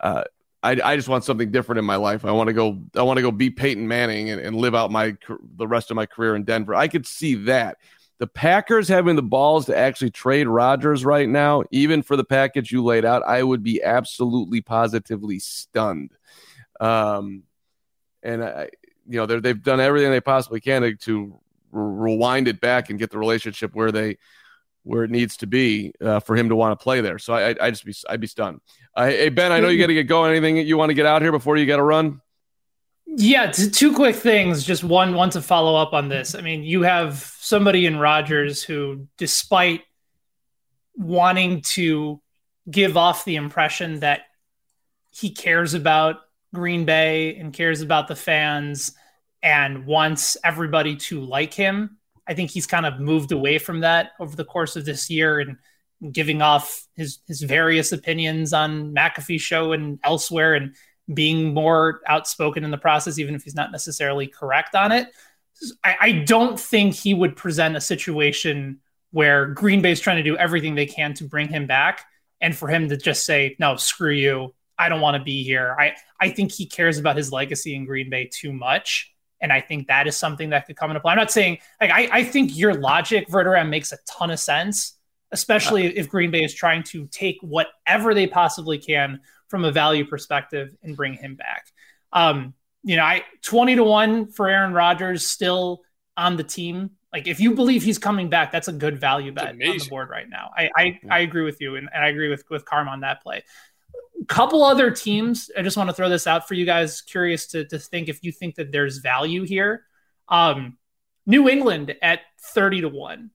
uh, I, I just want something different in my life. I want to go. I want to go be Peyton Manning and, and live out my the rest of my career in Denver. I could see that. The Packers having the balls to actually trade Rodgers right now, even for the package you laid out, I would be absolutely positively stunned. Um, and I, you know, they've done everything they possibly can to, to rewind it back and get the relationship where they where it needs to be uh, for him to want to play there. So I, I, just be I'd be stunned. Uh, hey Ben, I know you got to get going. Anything you want to get out here before you got to run? Yeah, t- two quick things. Just one, one to follow up on this. I mean, you have somebody in Rodgers who, despite wanting to give off the impression that he cares about Green Bay and cares about the fans and wants everybody to like him. I think he's kind of moved away from that over the course of this year and giving off his his various opinions on McAfee show and elsewhere and being more outspoken in the process, even if he's not necessarily correct on it. I, I don't think he would present a situation where Green Bay is trying to do everything they can to bring him back and for him to just say, no, screw you. I don't want to be here. I, I think he cares about his legacy in Green Bay too much. And I think that is something that could come into play. I'm not saying like I, I think your logic, Verderame, makes a ton of sense, especially if Green Bay is trying to take whatever they possibly can from a value perspective and bring him back. Um, you know, I 20 to 1 for Aaron Rodgers still on the team. Like if you believe he's coming back, that's a good value bet on the board right now. I I, I agree with you and, and I agree with with Karma on that play couple other teams. I just want to throw this out for you guys. Curious to, to think if you think that there's value here. Um, New England at 30 to 1.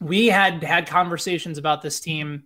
We had had conversations about this team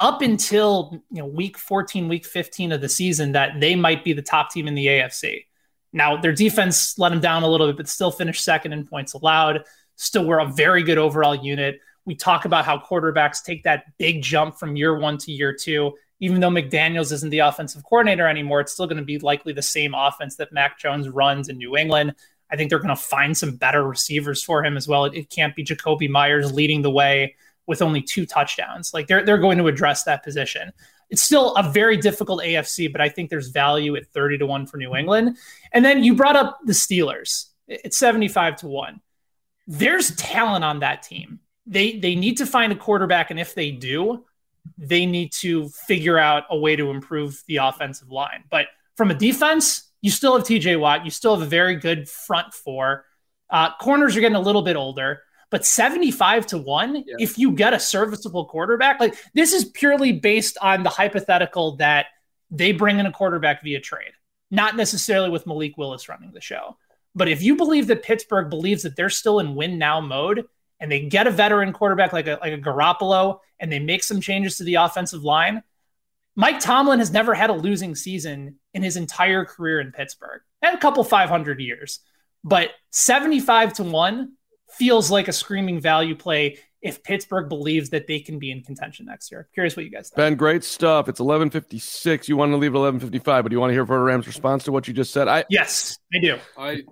up until you know week 14, week 15 of the season that they might be the top team in the AFC. Now their defense let them down a little bit, but still finished second in points allowed. Still were a very good overall unit. We talk about how quarterbacks take that big jump from year one to year two even though McDaniels isn't the offensive coordinator anymore, it's still going to be likely the same offense that Mac Jones runs in New England. I think they're going to find some better receivers for him as well. It, it, can't be Jakobi Meyers leading the way with only two touchdowns. Like they're they're going to address that position. It's still a very difficult AFC, but I think there's value at 30 to 1 for New England. And then you brought up the Steelers. It's 75 to 1. There's talent on that team. They they need to find a quarterback and if they do, they need to figure out a way to improve the offensive line. But from a defense, you still have TJ Watt. You still have a very good front four. Uh, corners are getting a little bit older, but 75 to 1, yeah. if you get a serviceable quarterback, like this is purely based on the hypothetical that they bring in a quarterback via trade, not necessarily with Malik Willis running the show. But if you believe that Pittsburgh believes that they're still in win now mode and they get a veteran quarterback like a, like a Garoppolo and they make some changes to the offensive line, Mike Tomlin has never had a losing season in his entire career in Pittsburgh. Had a couple 500 years, but 75 to 1 feels like a screaming value play if Pittsburgh believes that they can be in contention next year. Curious what you guys think. Ben, great stuff. It's 11:56. You want to leave at 11:55, but do you want to hear Verderame's response to what you just said? I Yes, I do. I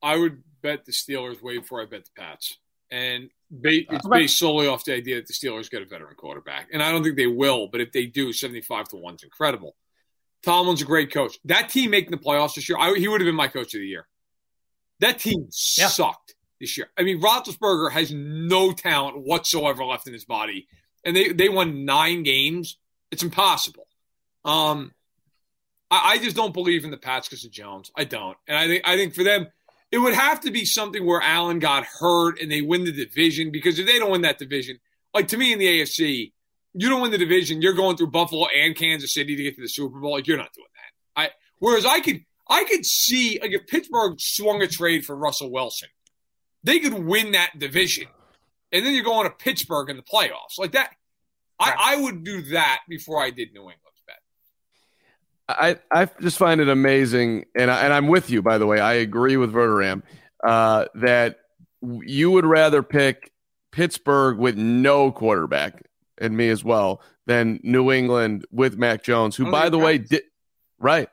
I would bet the Steelers way before I bet the Pats and it's based solely off the idea that the Steelers get a veteran quarterback. And I don't think they will, but if they do, 75 to 1 is incredible. Tomlin's a great coach. That team making the playoffs this year, I, he would have been my coach of the year. That team yeah. sucked this year. I mean, Roethlisberger has no talent whatsoever left in his body, and they, they won nine games. It's impossible. Um, I, I just don't believe in the Pats because of Jones. I don't, and I think I think for them – it would have to be something where Allen got hurt and they win the division because if they don't win that division, like to me in the AFC, you don't win the division, you're going through Buffalo and Kansas City to get to the Super Bowl. Like you're not doing that. I whereas I could I could see like if Pittsburgh swung a trade for Russell Wilson, they could win that division. And then you're going to Pittsburgh in the playoffs. Like that. I, I would do that before I did New England. I, I just find it amazing, and I, and I'm with you. By the way, I agree with Verderame uh, that you would rather pick Pittsburgh with no quarterback, and me as well, than New England with Mac Jones, who, by the way, did right,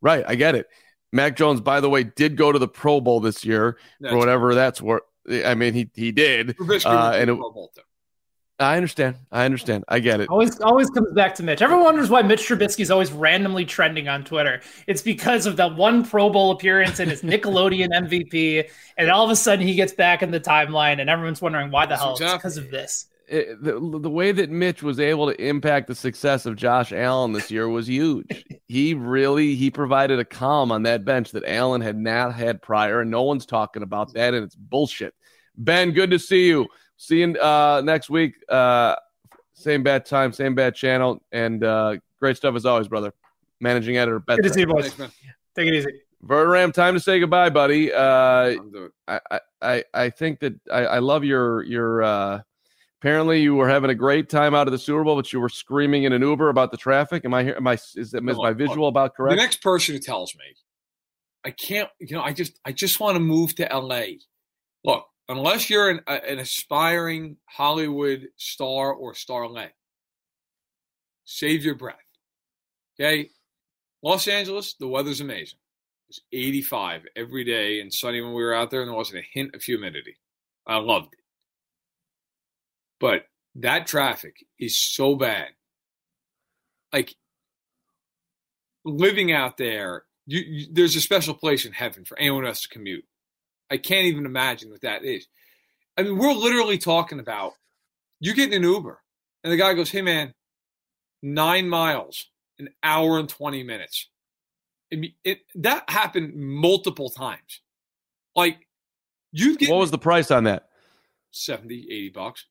right. I get it. Mac Jones, by the way, did go to the Pro Bowl this year that's for whatever right. that's worth. I mean, he he did, uh, and it, I understand. I understand. I get it. Always, always comes back to Mitch. Everyone wonders why Mitch Trubisky is always randomly trending on Twitter. It's because of that one Pro Bowl appearance and his Nickelodeon MVP, and all of a sudden he gets back in the timeline, and everyone's wondering why the hell. Exactly. It's because of this. It, the, the way that Mitch was able to impact the success of Josh Allen this year was huge. he really he provided a calm on that bench that Allen had not had prior, and no one's talking about that, and it's bullshit. Ben, good to see you. See you uh, next week. Uh, same bad time, same bad channel, and uh, great stuff as always, brother. Managing editor. Good to see you, boys. Take it easy. Verderame, time to say goodbye, buddy. Uh, I, I, I think that I, I love your your. Uh, apparently, you were having a great time out of the Super Bowl, but you were screaming in an Uber about the traffic. Am I here? Am I? Is, that, is my visual about correct? The next person who tells me, I can't. You know, I just I just want to move to L.A. Look, unless you're an, an aspiring Hollywood star or starlet, save your breath. Okay, Los Angeles, the weather's amazing. It was 85 every day and sunny when we were out there, and there wasn't a hint of humidity. I loved it. But that traffic is so bad. Like living out there, you, you, there's a special place in heaven for anyone else to commute. I can't even imagine what that is. I mean, we're literally talking about you get an Uber, and the guy goes, "Hey, man, nine miles, an hour and twenty minutes." It, it, that happened multiple times. Like you get what was the price on that? 70, 80 bucks.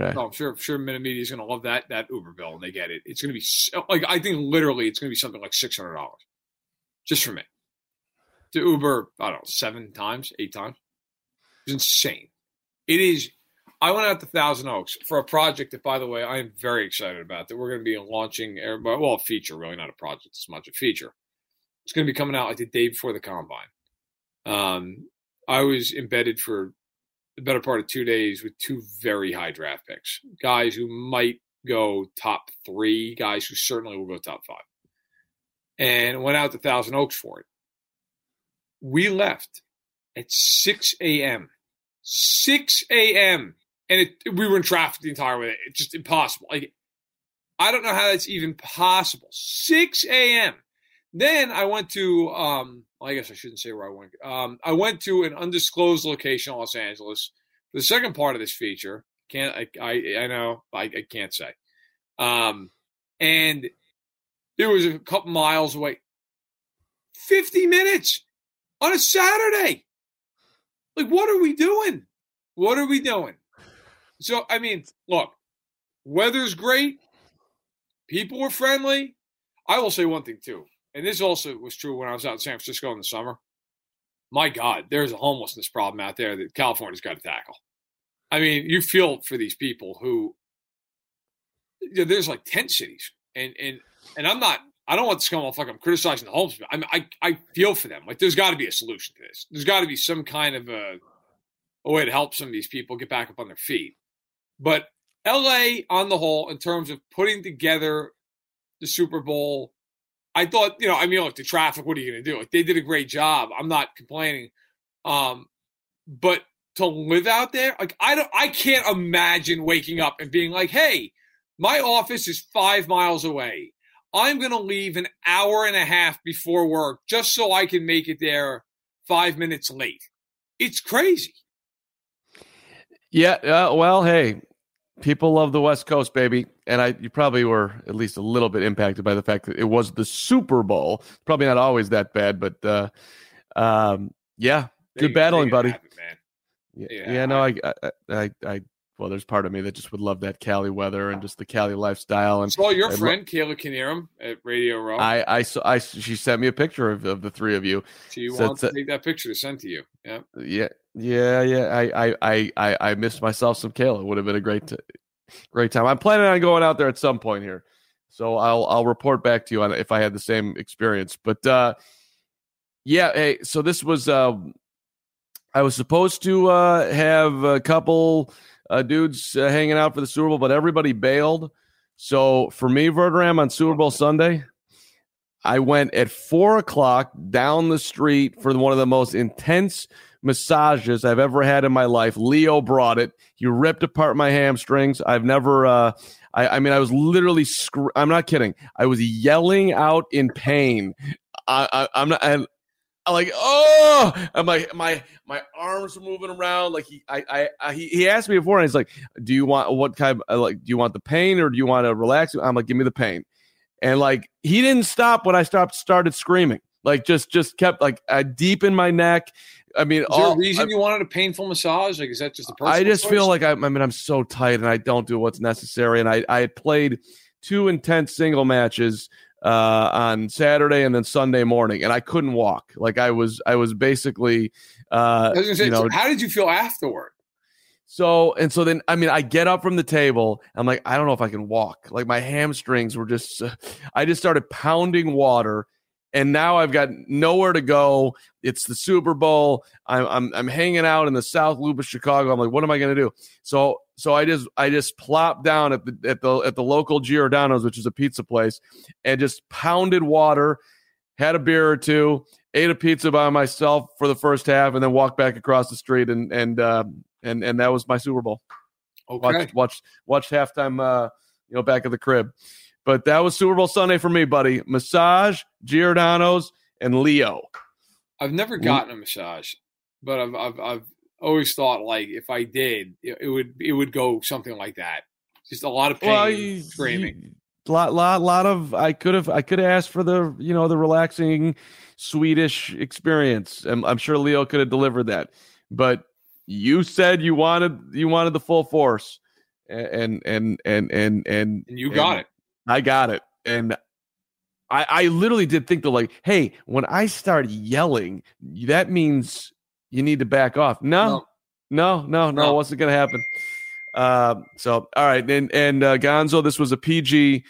Okay. So I'm sure, sure, Minute Media is going to love that that Uber bill, and they get it. It's going to be like I think literally it's going to be something like six hundred dollars, just for me to Uber. I don't know seven times, eight times. It's insane. It is. I went out to Thousand Oaks for a project that, by the way, I am very excited about. That we're going to be launching. Everybody, well, a feature, really, not a project as much a feature. It's going to be coming out like the day before the combine. Um, I was embedded for the better part of two days with two very high draft picks, guys who might go top three, guys who certainly will go top five, and went out to Thousand Oaks for it. We left at 6 a.m. 6 a.m. And it, we were in traffic the entire way. It's just impossible. Like, I don't know how that's even possible. 6 a.m. Then I went to, um, well, I guess I shouldn't say where I went. Um, I went to an undisclosed location in Los Angeles. The second part of this feature, can't I? I, I know I, I can't say. Um, and it was a couple miles away. Fifty minutes on a Saturday. Like, what are we doing? What are we doing? So, I mean, look, weather's great. People were friendly. I will say one thing too, and this also was true when I was out in San Francisco in the summer. My God, there's a homelessness problem out there that California's got to tackle. I mean, you feel for these people who you know, there's like tent cities, and and and I'm not I don't want to come off like I'm criticizing the homeless. I mean, I, I feel for them. Like, there's got to be a solution to this. There's got to be some kind of a, a way to help some of these people get back up on their feet. But LA, on the whole, in terms of putting together the Super Bowl, I thought, you know, I mean, look, the traffic, what are you going to do? Like, they did a great job. I'm not complaining. Um, but to live out there, like, I don't, I can't imagine waking up and being like, hey, my office is five miles away I'm going to leave an hour and a half before work just so I can make it there five minutes late. It's crazy. Yeah. Uh, well, hey, people love the West Coast, baby. And I, you probably were at least a little bit impacted by the fact that it was the Super Bowl. Probably not always that bad, but uh, um, yeah, good battling, buddy. Yeah, yeah, yeah, no, I, I, I, I well, there's part of me that just would love that Cali weather and just the Cali lifestyle. And so, your friend lo- Kayla Kinnearum at Radio Row. I, I, I, she sent me a picture of, of the three of you. She so wants to take that picture to send to you. Yeah, yeah, yeah, yeah. I, I, I, I missed myself some Kayla. Would have been a great, t- great time. I'm planning on going out there at some point here, so I'll, I'll report back to you on if I had the same experience. But uh, yeah, hey, so this was, uh, I was supposed to uh, have a couple uh, dudes uh, hanging out for the Super Bowl, but everybody bailed. So for me, Verderame on Super Bowl Sunday, I went at four o'clock down the street for one of the most intense massages I've ever had in my life. Leo brought it. He ripped apart my hamstrings. I've never. Uh, I, I mean, I was literally. I'm not kidding. I was yelling out in pain. I, am not. I'm like, oh, I'm like, my my arms were moving around. Like he, I, I, I he, he asked me before, and he's like, do you want what kind? Of, like, do you want the pain or do you want to relax? I'm like, give me the pain. And like, he didn't stop when I stopped, started screaming. Like, just, just kept like uh, deep in my neck. I mean, is all, there a reason I, you wanted a painful massage? Like, is that just a I just choice? feel like I, I mean, I'm so tight and I don't do what's necessary. And I, I had played two intense single matches uh, on Saturday and then Sunday morning, and I couldn't walk. Like I was, I was basically, uh, I was say, you know, how did you feel afterward? so and so then I mean I get up from the table. I'm like I don't know if I can walk. Like my hamstrings were just I just started pounding water and now I've got nowhere to go. It's the Super Bowl. I'm I'm, I'm hanging out in the South Loop of Chicago. I'm like what am I going to do? So so I just I just plopped down at the at the at the local Giordano's which is a pizza place and just pounded water, had a beer or two, ate a pizza by myself for the first half and then walked back across the street and and uh, and and that was my Super Bowl. Okay. Watched watched watched halftime. Uh, you know, back at the crib. But that was Super Bowl Sunday for me, buddy. Massage, Giordano's, and Leo. I've never gotten a massage, but I've I've, I've always thought like if I did, it, it would it would go something like that. Just a lot of pain, Well, you- screaming. you- lot lot lot of I could have I could have asked for the you know the relaxing Swedish experience. I'm, I'm sure Leo could have delivered that, but you said you wanted you wanted the full force, and and and and and and you got it. I got it. And I, I literally did think that, like, hey, when I start yelling, that means you need to back off. No, no, no, no, No. it wasn't going to happen. Uh, so, all right. And, and uh, Gonzo, this was a PG,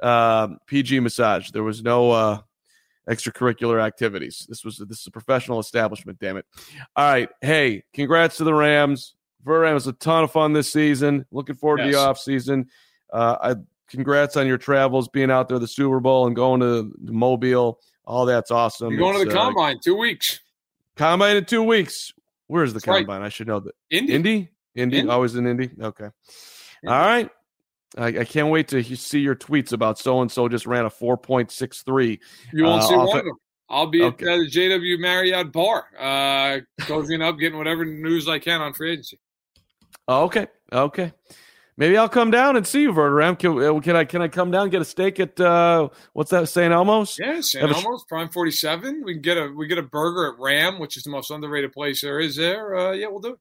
uh, PG massage. There was no uh, extracurricular activities. This was this is a professional establishment. Damn it. All right. Hey, congrats to the Rams. Verram was a ton of fun this season. Looking forward to the off season. Uh, I congrats on your travels, being out there the Super Bowl and going to Mobile. All that's awesome. You're going to It's, the uh, combine two weeks. combine in two weeks. Where's the That's right. combine? I should know that. Indy. Indy, Indy, Indy. always in Indy. Okay. All right. I, I can't wait to see your tweets about so and so just ran a four point six three. You won't Uh, see one of them. I'll be Okay. at the JW Marriott bar, uh, cozying up, getting whatever news I can on free agency. Oh, okay. Okay. Maybe I'll come down and see you, Verderame. Can, uh, can I can I come down and get a steak at uh what's that St. Elmo's? Yeah, St. Have a Elmo's Prime Forty Seven. We can get a we get a burger at Ram, which is the most underrated place there is. There, uh, yeah, we'll do it.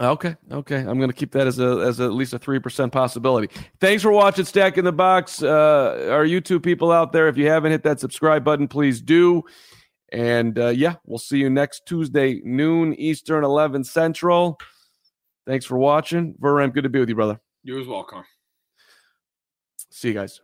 Okay, okay. I'm going to keep that as a as at least a three percent possibility. Thanks for watching Stacking the Box. Uh, our YouTube people out there, if you haven't hit that subscribe button, please do. And uh, yeah, we'll see you next Tuesday, noon Eastern, eleven Central. Thanks for watching, Verram. Good to be with you, brother. You as well, Con. See you guys.